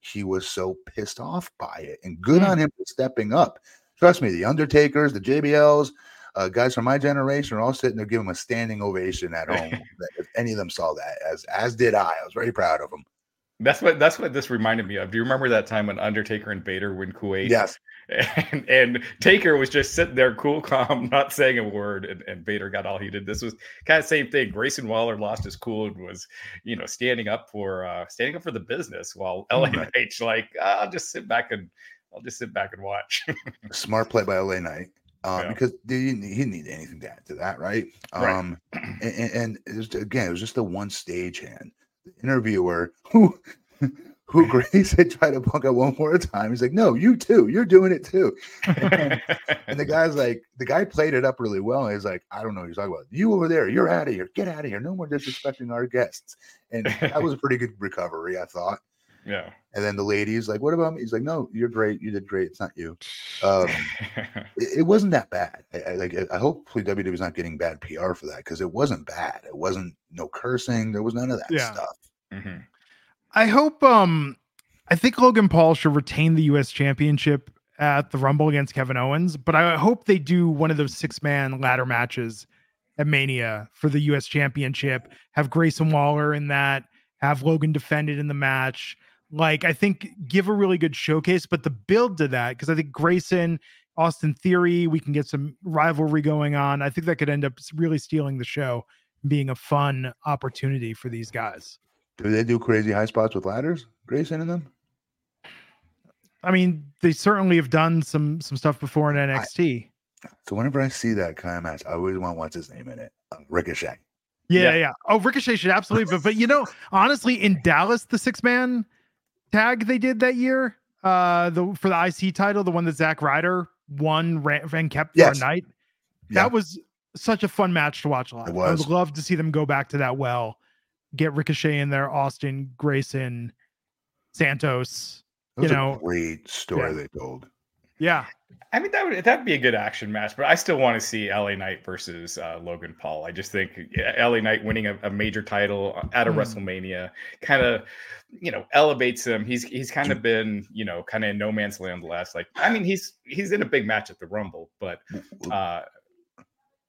he was so pissed off by it, and good Mm. on him for stepping up. Trust me, the Undertakers, the JBLs, uh, guys from my generation are all sitting there giving him a standing ovation at home. if any of them saw that, as as did I. I was very proud of them. That's what that's what this reminded me of. Do you remember that time when Undertaker and Vader win Kuwait? Yes, And, and Taker was just sitting there, cool, calm, not saying a word, and, and Vader got all heated. This was kind of same thing. Grayson Waller lost his cool and was, you know, standing up for uh standing up for the business, while LA Right. Knight's like, "Ah, I'll just sit back and I'll just sit back and watch. smart play by LA Knight. Um, Yeah. because they didn't, he didn't need anything to add to that, right? Right. Um, and, and, and it was, again, it was just the one stage hand. The interviewer who who Grace had tried to punk out one more time. He's like, "No, you too. You're doing it too." And, and the guy's like, the guy played it up really well. He's like, "I don't know what you're talking about. You over there, you're out of here. Get out of here. No more disrespecting our guests." And that was a pretty good recovery, I thought. Yeah. And then the lady's like, "What about me?" He's like, "No, you're great. You did great. It's not you." Um, it, it wasn't that bad. I, I like. I hopefully WWE's not getting bad PR for that because it wasn't bad. It wasn't no cursing. There was none of that Yeah. stuff. Mhm. I hope um I think Logan Paul should retain the US championship at the Rumble against Kevin Owens, but I hope they do one of those six man ladder matches at Mania for the US championship, have Grayson Waller in that, have Logan defended in the match. Like I think give a really good showcase, but the build to that, because I think Grayson, Austin Theory, we can get some rivalry going on. I think that could end up really stealing the show, being a fun opportunity for these guys. Do they do crazy high spots with ladders? Grayson in them? I mean, they certainly have done some some stuff before in NXT. So whenever I see that kind of match, I always want what's his name in it. Uh, Ricochet. yeah, Yeah. yeah, Oh, Ricochet should absolutely. but but you know, honestly, in Dallas, the six man tag they did that year, uh, the for the IC title, the one that Zack Ryder won ran, and kept for a night. Yeah. That was such a fun match to watch live. I was. would love to see them go back to that well, get Ricochet in there, Austin, Grayson, Santos. Was You a know, great story yeah. they told. Yeah, I mean, that would that'd be a good action match, but I still want to see LA Knight versus uh, Logan Paul. I just think yeah, LA Knight winning a, a major title at a Mm. WrestleMania kind of, you know, elevates him. He's he's kind of been, you know, kind of in no man's land the last like. I mean, he's he's in a big match at the Rumble, but uh,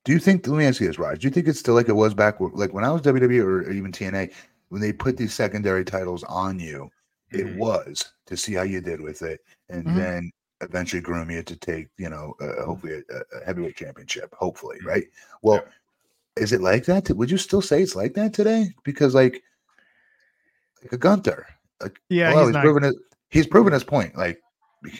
Do you think? Let me ask you this, Raj. Do you think it's still like it was back, like when I was WWE or even TNA, when they put these secondary titles on you? It Mhm. was to see how you did with it, and Mhm. then eventually groom you to take, you know, uh, hopefully a, a heavyweight championship. Hopefully, Mhm. right? Well, Yeah. is it like that? t- Would you still say it's like that today? Because like, like a Gunther, like yeah, well, he's he's, not- proven it. He's proven his point. Like,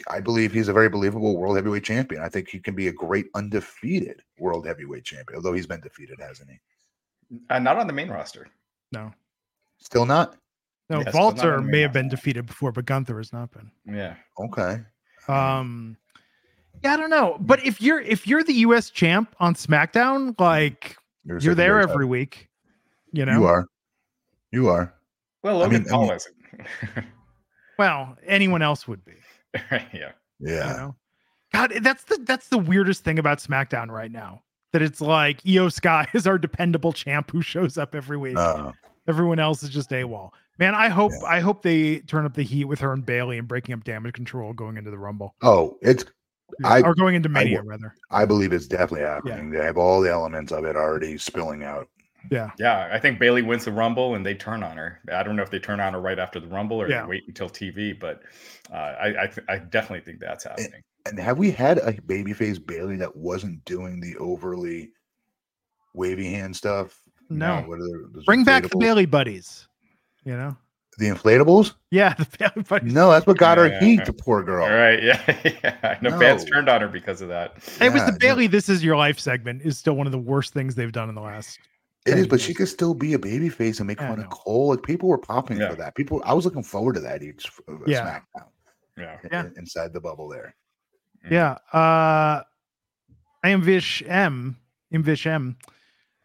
I believe he's a very believable world heavyweight champion. I think he can be a great undefeated world heavyweight champion, although he's been defeated, hasn't he? uh, not on the main roster. no. Still not. No, Yes, Walter on may main have been defeated before, but Gunther has not been. Yeah. Okay. Um, yeah, I don't know, but if you're if you're the U.S. champ on SmackDown, like You're, you're there secondary every week, you know. You are. You are. Well, I Logan mean- I Paul mean- isn't. Well, anyone else would be. yeah. You Yeah. know? God, that's the that's the weirdest thing about SmackDown right now. That it's like IYO SKY is our dependable champ who shows up every week. Uh, Everyone else is just AWOL. Man, I hope Yeah. I hope they turn up the heat with her and Bayley and breaking up damage control going into the Rumble. oh, it's. I- or going into Mania, will- rather. I believe it's definitely happening. They have all the elements of it already spilling out. Yeah. Yeah, I think Bayley wins the Rumble and they turn on her. I don't know if they turn on her right after the Rumble or Yeah. wait until TV, but uh, I I, th- I definitely think that's happening. And have we had a babyface Bayley that wasn't doing the overly wavy hand stuff? No. what are the, Bring back the? Bayley buddies. You know? The inflatables? Yeah, the Bayley buddies. No, that's what got her Yeah. heat. The poor girl. All right, yeah, yeah. I know fans No. turned on her because of that. It was Yeah, the no. Bayley This Is Your Life segment is still one of the worst things they've done in the last. It is, Ten but she years. could still be a baby face and make fun of. Cole. Like people were popping Yeah. for that. People, I was looking forward to that each uh, Yeah. SmackDown Yeah. Yeah. in- inside the bubble there. Yeah. Uh I am Vish M. Imvish M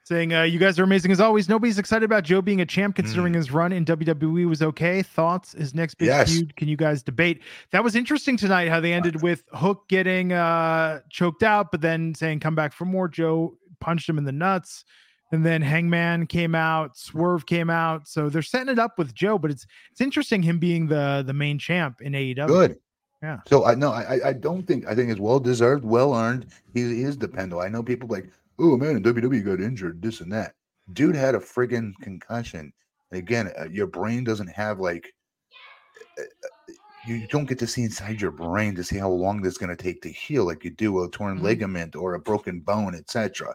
saying, uh, you guys are amazing as always. Nobody's excited about Joe being a champ considering his run in WWE was okay. Thoughts? His next big Yes. feud. Can you guys debate? That was interesting tonight how they ended with Hook getting uh choked out, but then saying come back for more. Joe punched him in the nuts. And then Hangman came out, Swerve came out. So they're setting it up with Joe, but it's it's interesting him being the the main champ in AEW. Good. Yeah. So I know I I- don't think I think it's well deserved, well earned. He, he is dependable. I know people like, oh man, in WWE got injured, this and that. Dude had a friggin' concussion. And again, uh, your brain doesn't have like uh, uh, you don't get to see inside your brain to see how long this is going to take to heal, like you do a torn Mhm. ligament or a broken bone, etc.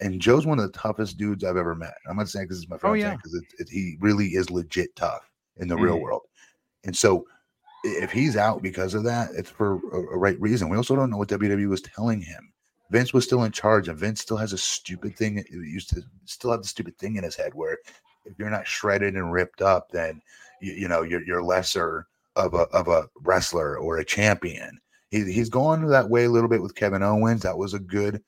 And Joe's one of the toughest dudes I've ever met. I'm not saying because it's my friend, Oh, yeah. because he really is legit tough in the real Mhm. world. And so, if he's out because of that, it's for a, a right reason. We also don't know what WWE was telling him. Vince was still in charge, and Vince still has a stupid thing. It used to still have the stupid thing in his head where if you're not shredded and ripped up, then you, you know you're you're lesser of a of a wrestler or a champion. He, he's gone that way a little bit with Kevin Owens. That was a good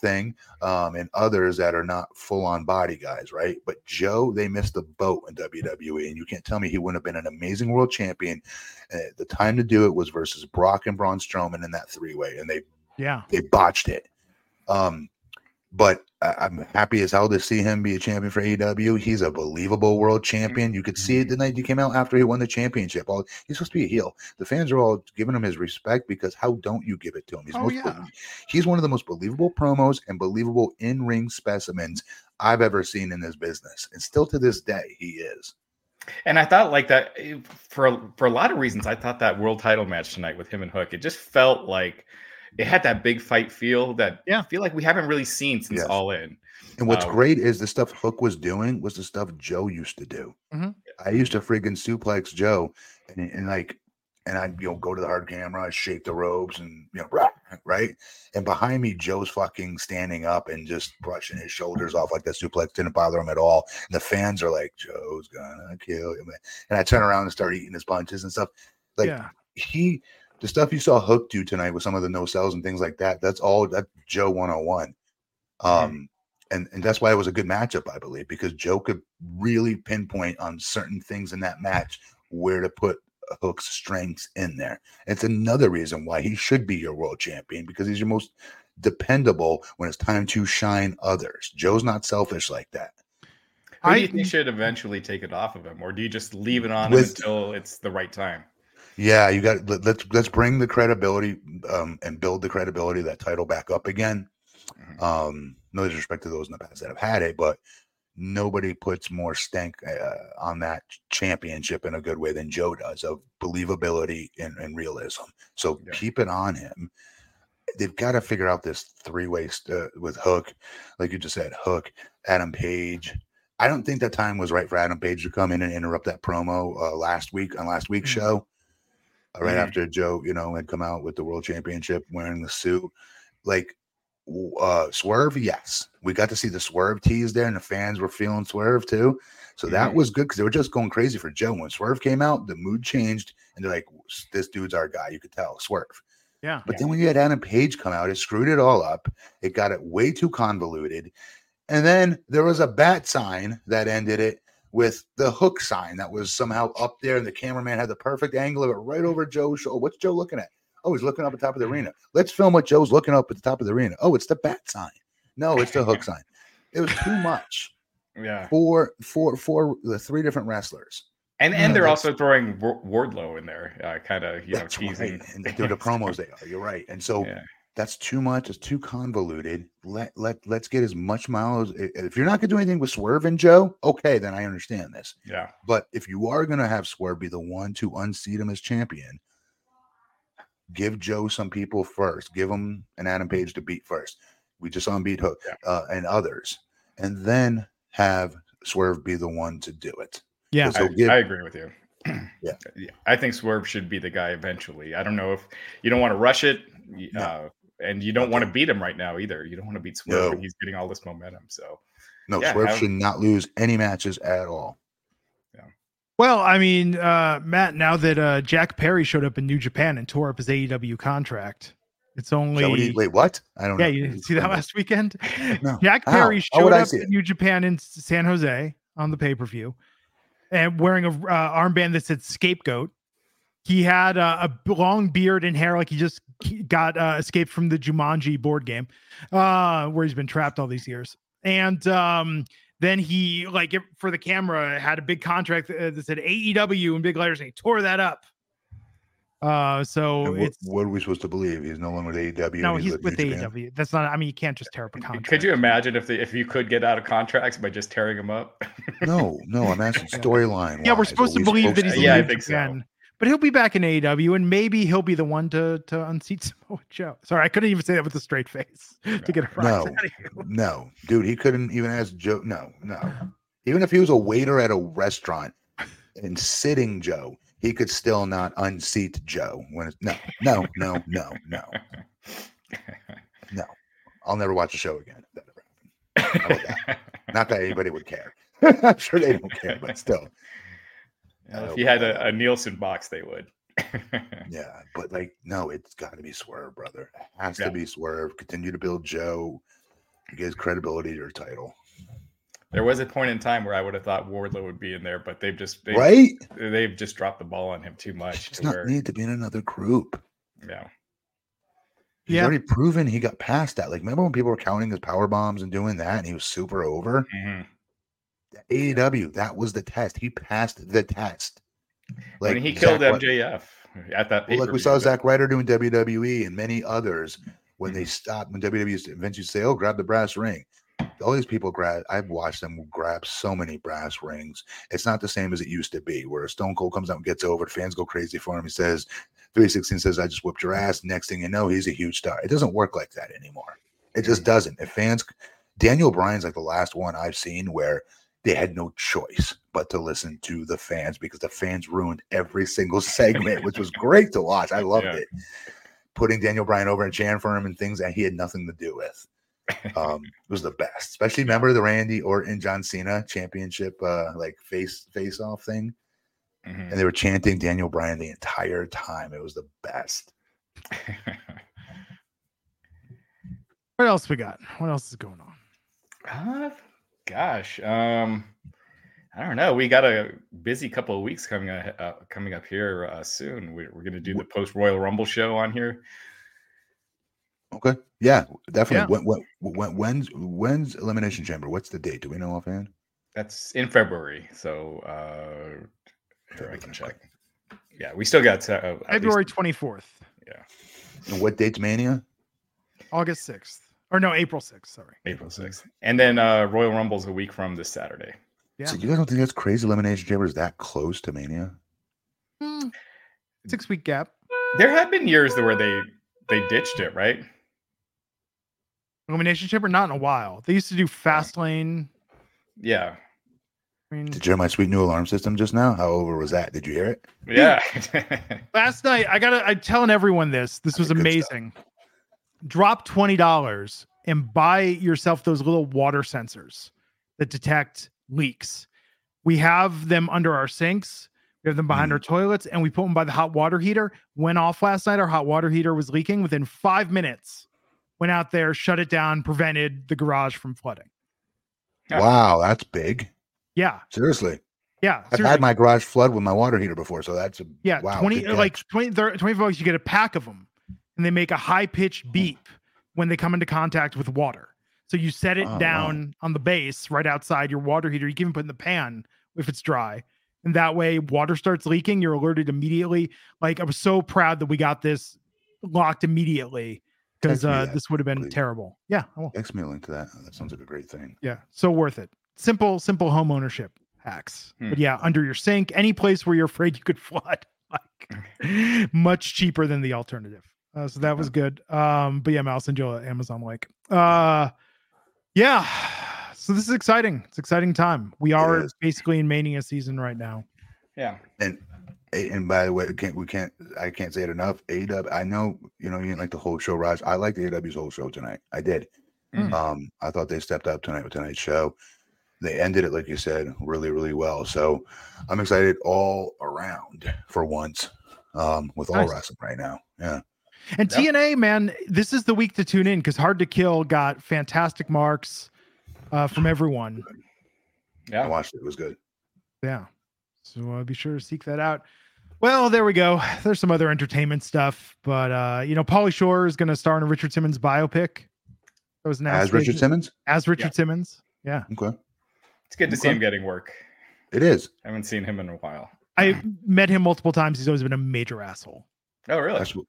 thing, um, and others that are not full on body guys, right? But Joe, they missed the boat in WWE, and you can't tell me he wouldn't have been an amazing world champion. Uh, the time to do it was versus Brock and Braun Strowman in that three way, and they Yeah. they botched it. Um, but I, I'm happy as hell to see him be a champion for AEW. He's a believable world champion. You could see it the night he came out after he won the championship. All he's supposed to be a heel. The fans are all giving him his respect because how don't you give it to him? He's Oh, most yeah. he's one of the most believable promos and believable in ring specimens I've ever seen in this business, and still to this day he is. And I thought like that eh, for for a lot of reasons. I thought that world title match tonight with him and Hook, it just felt like it had that big fight feel that Yeah. I feel like we haven't really seen since Yes. All In. And what's Uh, great is the stuff Hook was doing was the stuff Joe used to do. Mhm. I used to friggin' suplex Joe and, and like, and I'd you know go to the hard camera, I'd shake the ropes, and you know, rah, right. And behind me, Joe's fucking standing up and just brushing his shoulders off like that suplex didn't bother him at all. And the fans are like, Joe's gonna kill him. And I turn around and start eating his punches and stuff. Like yeah. he, the stuff you saw Hook do tonight with some of the no cells and things like that, that's all that Joe 101. Um, and, and that's why it was a good matchup, I believe, because Joe could really pinpoint on certain things in that match where to put Hook's strengths in there. It's another reason why he should be your world champion because he's your most dependable when it's time to shine others. Joe's not selfish like that. Who do I- you think should eventually take it off of him, or do you just leave it on With- until it's the right time? Yeah, you got let, let's let's bring the credibility um, and build the credibility of that title back up again. Mhm. Um, no disrespect to those in the past that have had it, but nobody puts more stank uh, on that championship in a good way than Joe does of believability and, and realism. So Yeah. keep it on him. They've got to figure out this three way uh, with Hook, like you just said, Hook, Adam Page. I don't think that time was right for Adam Page to come in and interrupt that promo uh, last week on last week's Mhm. show. Right Mhm. after Joe, you know, had come out with the world championship wearing the suit. Like uh, Swerve, yes, we got to see the Swerve tease there, and the fans were feeling Swerve too. So that Mhm. was good because they were just going crazy for Joe. When Swerve came out, the mood changed, and they're like, "This dude's our guy." You could tell Swerve. Yeah. But then when you had Adam Page come out, it screwed it all up. It got it way too convoluted. And then there was a bat sign that ended it with the hook sign that was somehow up there, and the cameraman had the perfect angle of it right over Joe's shoulder. What's Joe looking at? Oh, he's looking up at the top of the arena. Let's film what Joe's looking up at the top of the arena. Oh, it's the bat sign. No, it's the hook sign. It was too much Yeah. for for for the three different wrestlers. And and they're also throwing Wardlow in there, uh, kind of you know teasing. right. And they're the promos they are. You're right. And so Yeah. That's too much. It's too convoluted. Let let let's get as much miles. If you're not gonna do anything with Swerve and Joe, okay, then I understand this. Yeah. But if you are gonna have Swerve be the one to unseat him as champion, give Joe some people first. Give him an Adam Page to beat first. We just saw him beat Hook Yeah. uh, and others, and then have Swerve be the one to do it. Yeah. I, give- I agree with you. Yeah. I think Swerve should be the guy eventually. I don't know if you don't want to rush it, y- No. uh, and you don't want to beat him right now either. You don't want to beat Swerve No. when he's getting all this momentum. So No, Yeah, Swerve have- should not lose any matches at all. Well, I mean, uh, Matt, now that uh, Jack Perry showed up in New Japan and tore up his AEW contract, it's only. what he- wait, what? I don't yeah, know. you didn't see that last weekend? No. Jack How? Perry How showed I up in? New Japan in San Jose on the pay per view and wearing a uh, armband that said scapegoat. He had a, a b- long beard and hair like he just got uh, escaped from the Jumanji board game uh, where he's been trapped all these years. And um, then he, like, for the camera, had a big contract uh, that said AEW in big letters and he tore that up. Uh, so what, it's what are we supposed to believe? He's no longer with AEW. no, and he's New with Japan? AEW. That's not, I mean, you can't just tear up a contract. could you imagine if they if you could get out of contracts by just tearing them up? No, no, I'm asking storyline. Yeah, we're wise. Are supposed to we believe that he's to Yeah, I in New think so. Japan, But he'll be back in AEW, and maybe he'll be the one to to unseat Samoa Joe. Sorry, I couldn't even say that with a straight face to get right. No, no, dude, he couldn't even ask Joe. No, no. Even if he was a waiter at a restaurant and sitting Joe, he could still not unseat Joe. When it's, no, no, no, no, no, no. I'll never watch the show again. if that ever happened. That? Not that anybody would care. I'm sure they don't care, but still. If you had a, a Nielsen box, they would. Yeah, but like, no, it's got to be Swerve, brother. It has Yeah. to be Swerve. Continue to build Joe. Gives credibility to your title, There was a point in time where I would have thought Wardlow would be in there, but they've just they've, right? they've just dropped the ball on him too much. He's To not where, needed to be in another group. yeah, He's Yeah. already proven he got past that. Like, remember when people were counting his power bombs and doing that, and he was super over? Mhm. AEW, that was the test. He passed the test. Like he Zack killed MJF at that. Well, like we saw Zack Ryder doing WWE and many others when Mm-hmm. they stopped when WWE eventually say, "Oh, grab the brass ring." All these people grab. I've watched them grab so many brass rings. It's not the same as it used to be, where Stone Cold comes out and gets over. Fans go crazy for him. He says, "316 says I just whipped your ass." Next thing you know, he's a huge star. It doesn't work like that anymore. It just doesn't. If fans, Daniel Bryan's like the last one I've seen where they had no choice but to listen to the fans because the fans ruined every single segment, which was great to watch. I loved Yeah. it. Putting Daniel Bryan over and cheering for him and things that he had nothing to do with. Um, it was the best. Especially remember the Randy Orton John Cena championship uh like face face off thing. Mhm. And they were chanting Daniel Bryan the entire time. It was the best. What else we got? What else is going on? Uh, gosh, um, I don't know. We got a busy couple of weeks coming up, uh, coming up here uh, soon. We're, we're going to do the post Royal Rumble show on here. Okay. Yeah, definitely. When, when, when, when's when's Elimination Chamber? What's the date? Do we know offhand? That's in February, so uh, here I can check. Yeah, we still got uh, at least- February 24th, Yeah. And what date's Mania? August 6th. Or no, April 6th. Sorry. April sixth, and then uh, Royal Rumble's a week from this Saturday. Yeah. So you guys don't think that's crazy? Elimination Chamber is that close to Mania? Hmm. Six week gap. There have been years where they they ditched it, right? Elimination Chamber, not in a while. They used to do Fast Lane. Yeah, I mean, Did you hear my sweet new alarm system just now? How over was that? Did you hear it? yeah. last night I gotta I'm telling everyone this. This was amazing. stuff. Amazing. Drop twenty dollars and buy yourself those little water sensors that detect leaks. We have them under our sinks. We have them behind mm-hmm. our toilets, and we put them by the hot water heater. Went off last night. Our hot water heater was leaking within five minutes. Went out there, shut it down, prevented the garage from flooding. Yeah. Wow, that's big. Yeah, Seriously. yeah. I've had my garage flood with my water heater before, so that's a Yeah, wow, 20 like catch. 20 30, 25 bucks you get a pack of them and they make a high pitched beep when they come into contact with water. So you set it Oh, wow. down on the base right outside your water heater. You can even put it in the pan if it's dry. And that way water starts leaking, you're alerted immediately. Like I was so proud that we got this locked immediately because uh, this would have been please. terrible. Yeah. Text me a link to that. That sounds like a great thing. Yeah, so worth it. Simple, simple home ownership hacks. Hmm. But yeah, under your sink, any place where you're afraid you could flood, like much cheaper than the alternative. Uh, so that was good. Um, but yeah, Mouse and Joe at Amazon like. Uh yeah. So this is exciting. It's exciting time. We are basically in mania season right now. Yeah. And and by the way, we can't we can't I can't say it enough. AEW, I know you know you didn't like the whole show, Raj. I liked the AEW's whole show tonight. I did. Mm. Um, I thought they stepped up tonight with tonight's show. They ended it like you said, really, really well. So I'm excited all around for once. Um, with all Nice. wrestling right now. Yeah. And Yep. TNA, man, this is the week to tune in because Hard to Kill got fantastic marks uh, from everyone. Yeah, I watched it. It was good. Yeah. So uh, be sure to seek that out. Well, there we go. There's some other entertainment stuff, but uh, you know, Pauly Shore is going to star in a Richard Simmons biopic. That was announced As Richard today. Simmons? As Richard Simmons. Yeah. Okay. It's good to see him getting work. It is. I haven't seen him in a while. I met him multiple times. He's always been a major asshole. Oh, really? That's what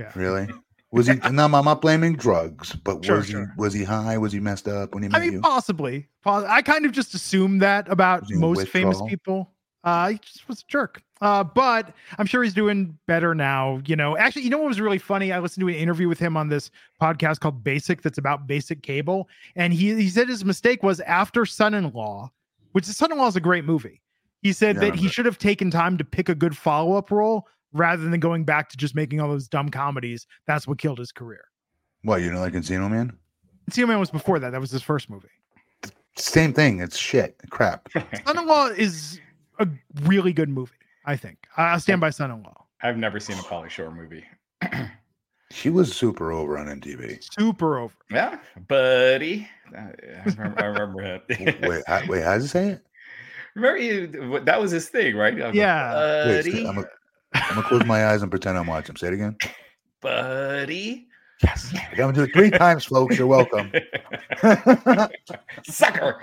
Yeah. really was he no I'm not blaming drugs, but Sure, was sure. he was he high? Was he messed up when he I met mean, you? possibly. I kind of just assumed that about Was he in most famous people. Uh, he just was a jerk. Uh, but I'm sure he's doing better now. You know, actually, you know what was really funny? I listened to an interview with him on this podcast called Basic that's about basic cable. And he, he said his mistake was after Son in Law, which Son in Law is a great movie. He said Yeah, that he should have taken time to pick a good follow up role rather than going back to just making all those dumb comedies. That's what killed his career. What, you know like Encino Man? Encino Man was before that. That was his first movie. Same thing. It's shit. Crap. Son-in-Law is a really good movie. I think I- I'll stand by Son-in-Law. I've never seen a Pauly Shore movie. She was super over on MTV. Super over. Yeah, buddy. Uh, I remember, I remember it. Wait, I, wait, how does it say it? remember you? That was his thing, right? I'm a Yeah. Wait, buddy. I'm, gonna- I'm gonna close my eyes and pretend I'm watching. Say it again. buddy. Yes. I'm gonna do it three times, folks. You're welcome. Sucker.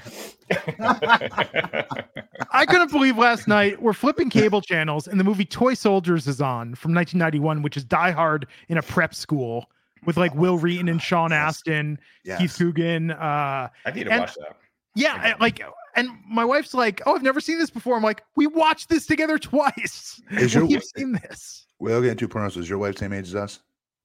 I couldn't believe last night we're flipping cable channels and the movie Toy Soldiers is on from 1991, which is Die Hard in a prep school with like Wil Wheaton and Sean Yes. Astin, yes. Keith Coogan. Uh, I need to And- watch that. yeah, I- like, and my wife's like, "Oh, I've never seen this before." I'm like, "We watched this together twice. Is your- We've seen this." We'll get into pornos. Is your wife same age as us?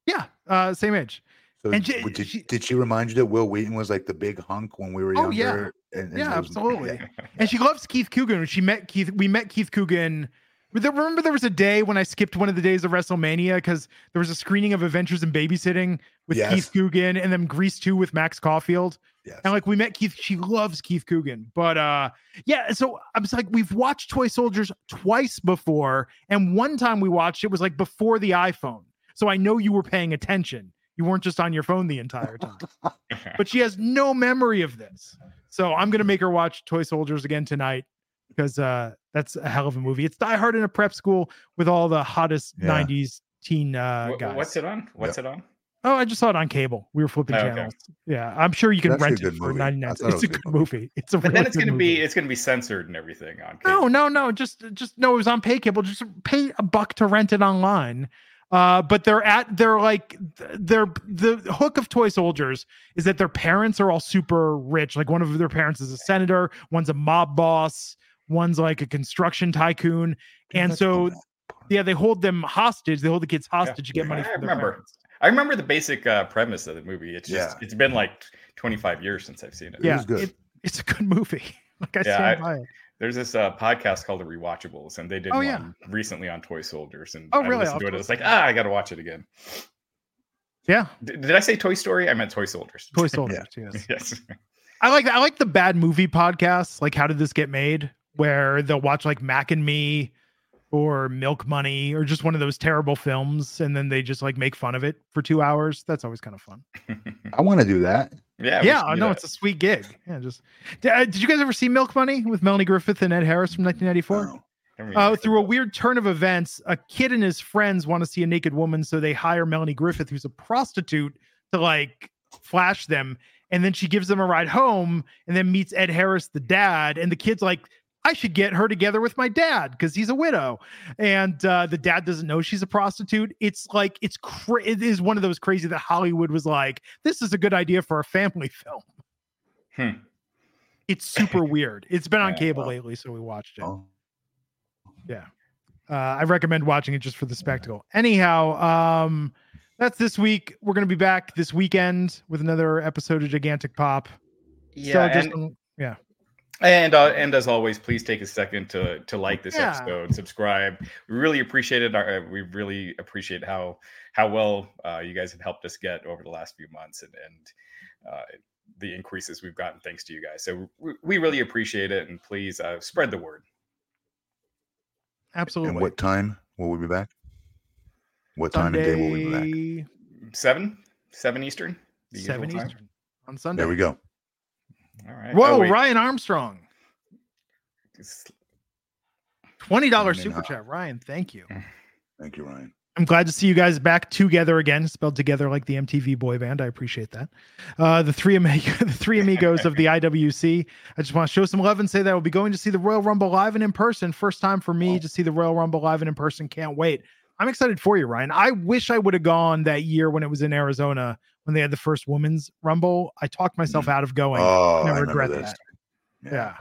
Yeah, uh, same age. So And she- did, she- did she remind you that Wil Wheaton was like the big hunk when we were Oh, yeah. younger? And, and Yeah, was- absolutely. and she loves Keith Coogan. She met Keith, we met Keith Coogan. But there- Remember, there was a day when I skipped one of the days of WrestleMania because there was a screening of Adventures in Babysitting with Yes. Keith Coogan, and then Grease Two with Max Caulfield. Yes. And like we met Keith, she loves Keith Coogan. But uh, yeah. So I was like, we've watched Toy Soldiers twice before, and one time we watched it was like before the iPhone. So I know you were paying attention. You weren't just on your phone the entire time. but she has no memory of this. So I'm gonna make her watch Toy Soldiers again tonight because uh that's a hell of a movie. It's Die Hard in a prep school with all the hottest Yeah. 90s teen uh Wha- guys. What's it on? What's it on? Oh, I just saw it on cable. We were flipping Oh, okay. channels. Yeah, I'm sure you can It's actually rent it for movie. 99 I it It's a a good good movie. It's a But really then it's gonna be it's gonna be censored and everything on. No, cable. no, no. Just, just no. It was on pay cable. Just pay a buck to rent it online. Uh, but they're at they're like they're the hook of toy soldiers is that their parents are all super rich. Like one of their parents is a senator, one's a mob boss, one's like a construction tycoon, and so yeah, they hold them hostage. They hold the kids hostage to get money I from their remember. parents. I remember the basic uh, premise of the movie. It's just Yeah. it's been like 25 years since I've seen it. It Yeah, was good. it- it's a good movie. Like I Yeah, stand I- by it. There's this uh, podcast called The Rewatchables, and they did Oh, one yeah. recently on Toy Soldiers. And Oh, I really? listened I'll to it. have It's like, ah, I got to watch it again. Yeah, D- did I say Toy Story? I meant Toy Soldiers. Toy Soldiers. Yes. yes. I like I like the bad movie podcasts. Like, how did this get made? Where they'll watch like Mac and Me or Milk Money or just one of those terrible films, and then they just like make fun of it for two hours. That's always kind of fun. I want to do that. Yeah. yeah, should I know that. it's a sweet gig. Yeah, just did, uh, did you guys ever see Milk Money with Melanie Griffith and Ed Harris from 1994? Oh, Uh, through a weird turn of events, a kid and his friends want to see a naked woman, so they hire Melanie Griffith, who's a prostitute, to like flash them. And then she gives them a ride home and then meets Ed Harris, the dad. And the kid's like, I should get her together with my dad because he's a widow. And uh, the dad doesn't know she's a prostitute. It's like, it's cra- it is one of those crazy that Hollywood was like, this is a good idea for a family film. Hmm. It's super weird. It's been on cable lately, so we watched it. oh. Uh, I recommend watching it just for the spectacle. Anyhow, um, that's this week. We're going to be back this weekend with another episode of Gigantic Pop. Yeah. so just and- yeah, And uh, and as always, please take a second to to like this Yeah. episode, subscribe. We really appreciate it. Our, we really appreciate how how well uh, you guys have helped us get over the last few months and and uh, the increases we've gotten thanks to you guys. So we, we really appreciate it, and please uh, spread the word. absolutely. And what time will we be back? What time and day will we be back? Seven seven Eastern. the usual seven time? Eastern on Sunday. There we go. All right. Whoa, Oh. Ryan Armstrong, twenty dollars super hot. chat. Ryan, thank you. Thank you, Ryan. I'm glad to see you guys back together again, spelled together like the MTV boy band. I appreciate that. Uh, the three amigo, the three amigos of the IWC. I just want to show some love and say that I will be going to see the Royal Rumble live and in person. First time for me to see the Royal Rumble live and in person. Can't wait. I'm excited for you, Ryan. I wish I would have gone that year when it was in Arizona when they had the first women's Rumble. I talked myself out of going. Oh, I I regret remember this. that.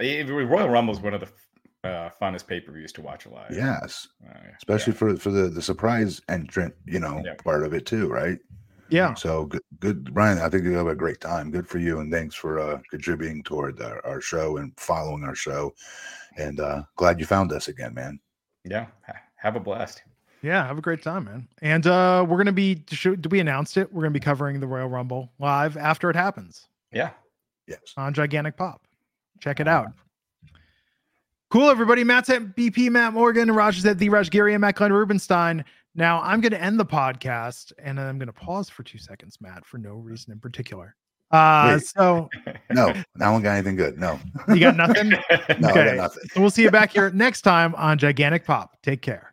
Yeah. eh, Royal Rumble is one of the uh, funnest pay per views to watch live. Yes, Uh, especially for for the the surprise entrant, you know, Yeah. part of it too, right? Yeah. So good, good, Ryan. I think you'll have a great time. Good for you, and thanks for uh, contributing toward our, our show and following our show. And uh, glad you found us again, man. yeah. Have a blast. Yeah, have a great time, man. And uh we're gonna be did we announced it? We're gonna be covering the Royal Rumble live after it happens. Yeah. Yes. on Gigantic Pop. Check it out. Cool, everybody. Matt's at BP, Matt Morgan, Raj at the Raj Giri, and Matt Glenn Rubenstein. Now I'm going to end the podcast and I'm going to pause for two seconds, Matt, for no reason in particular. Uh, Wait. so No, no one got anything good. No, you got nothing. no, I got Okay. nothing. So we'll see you back here next time on Gigantic Pop. Take care.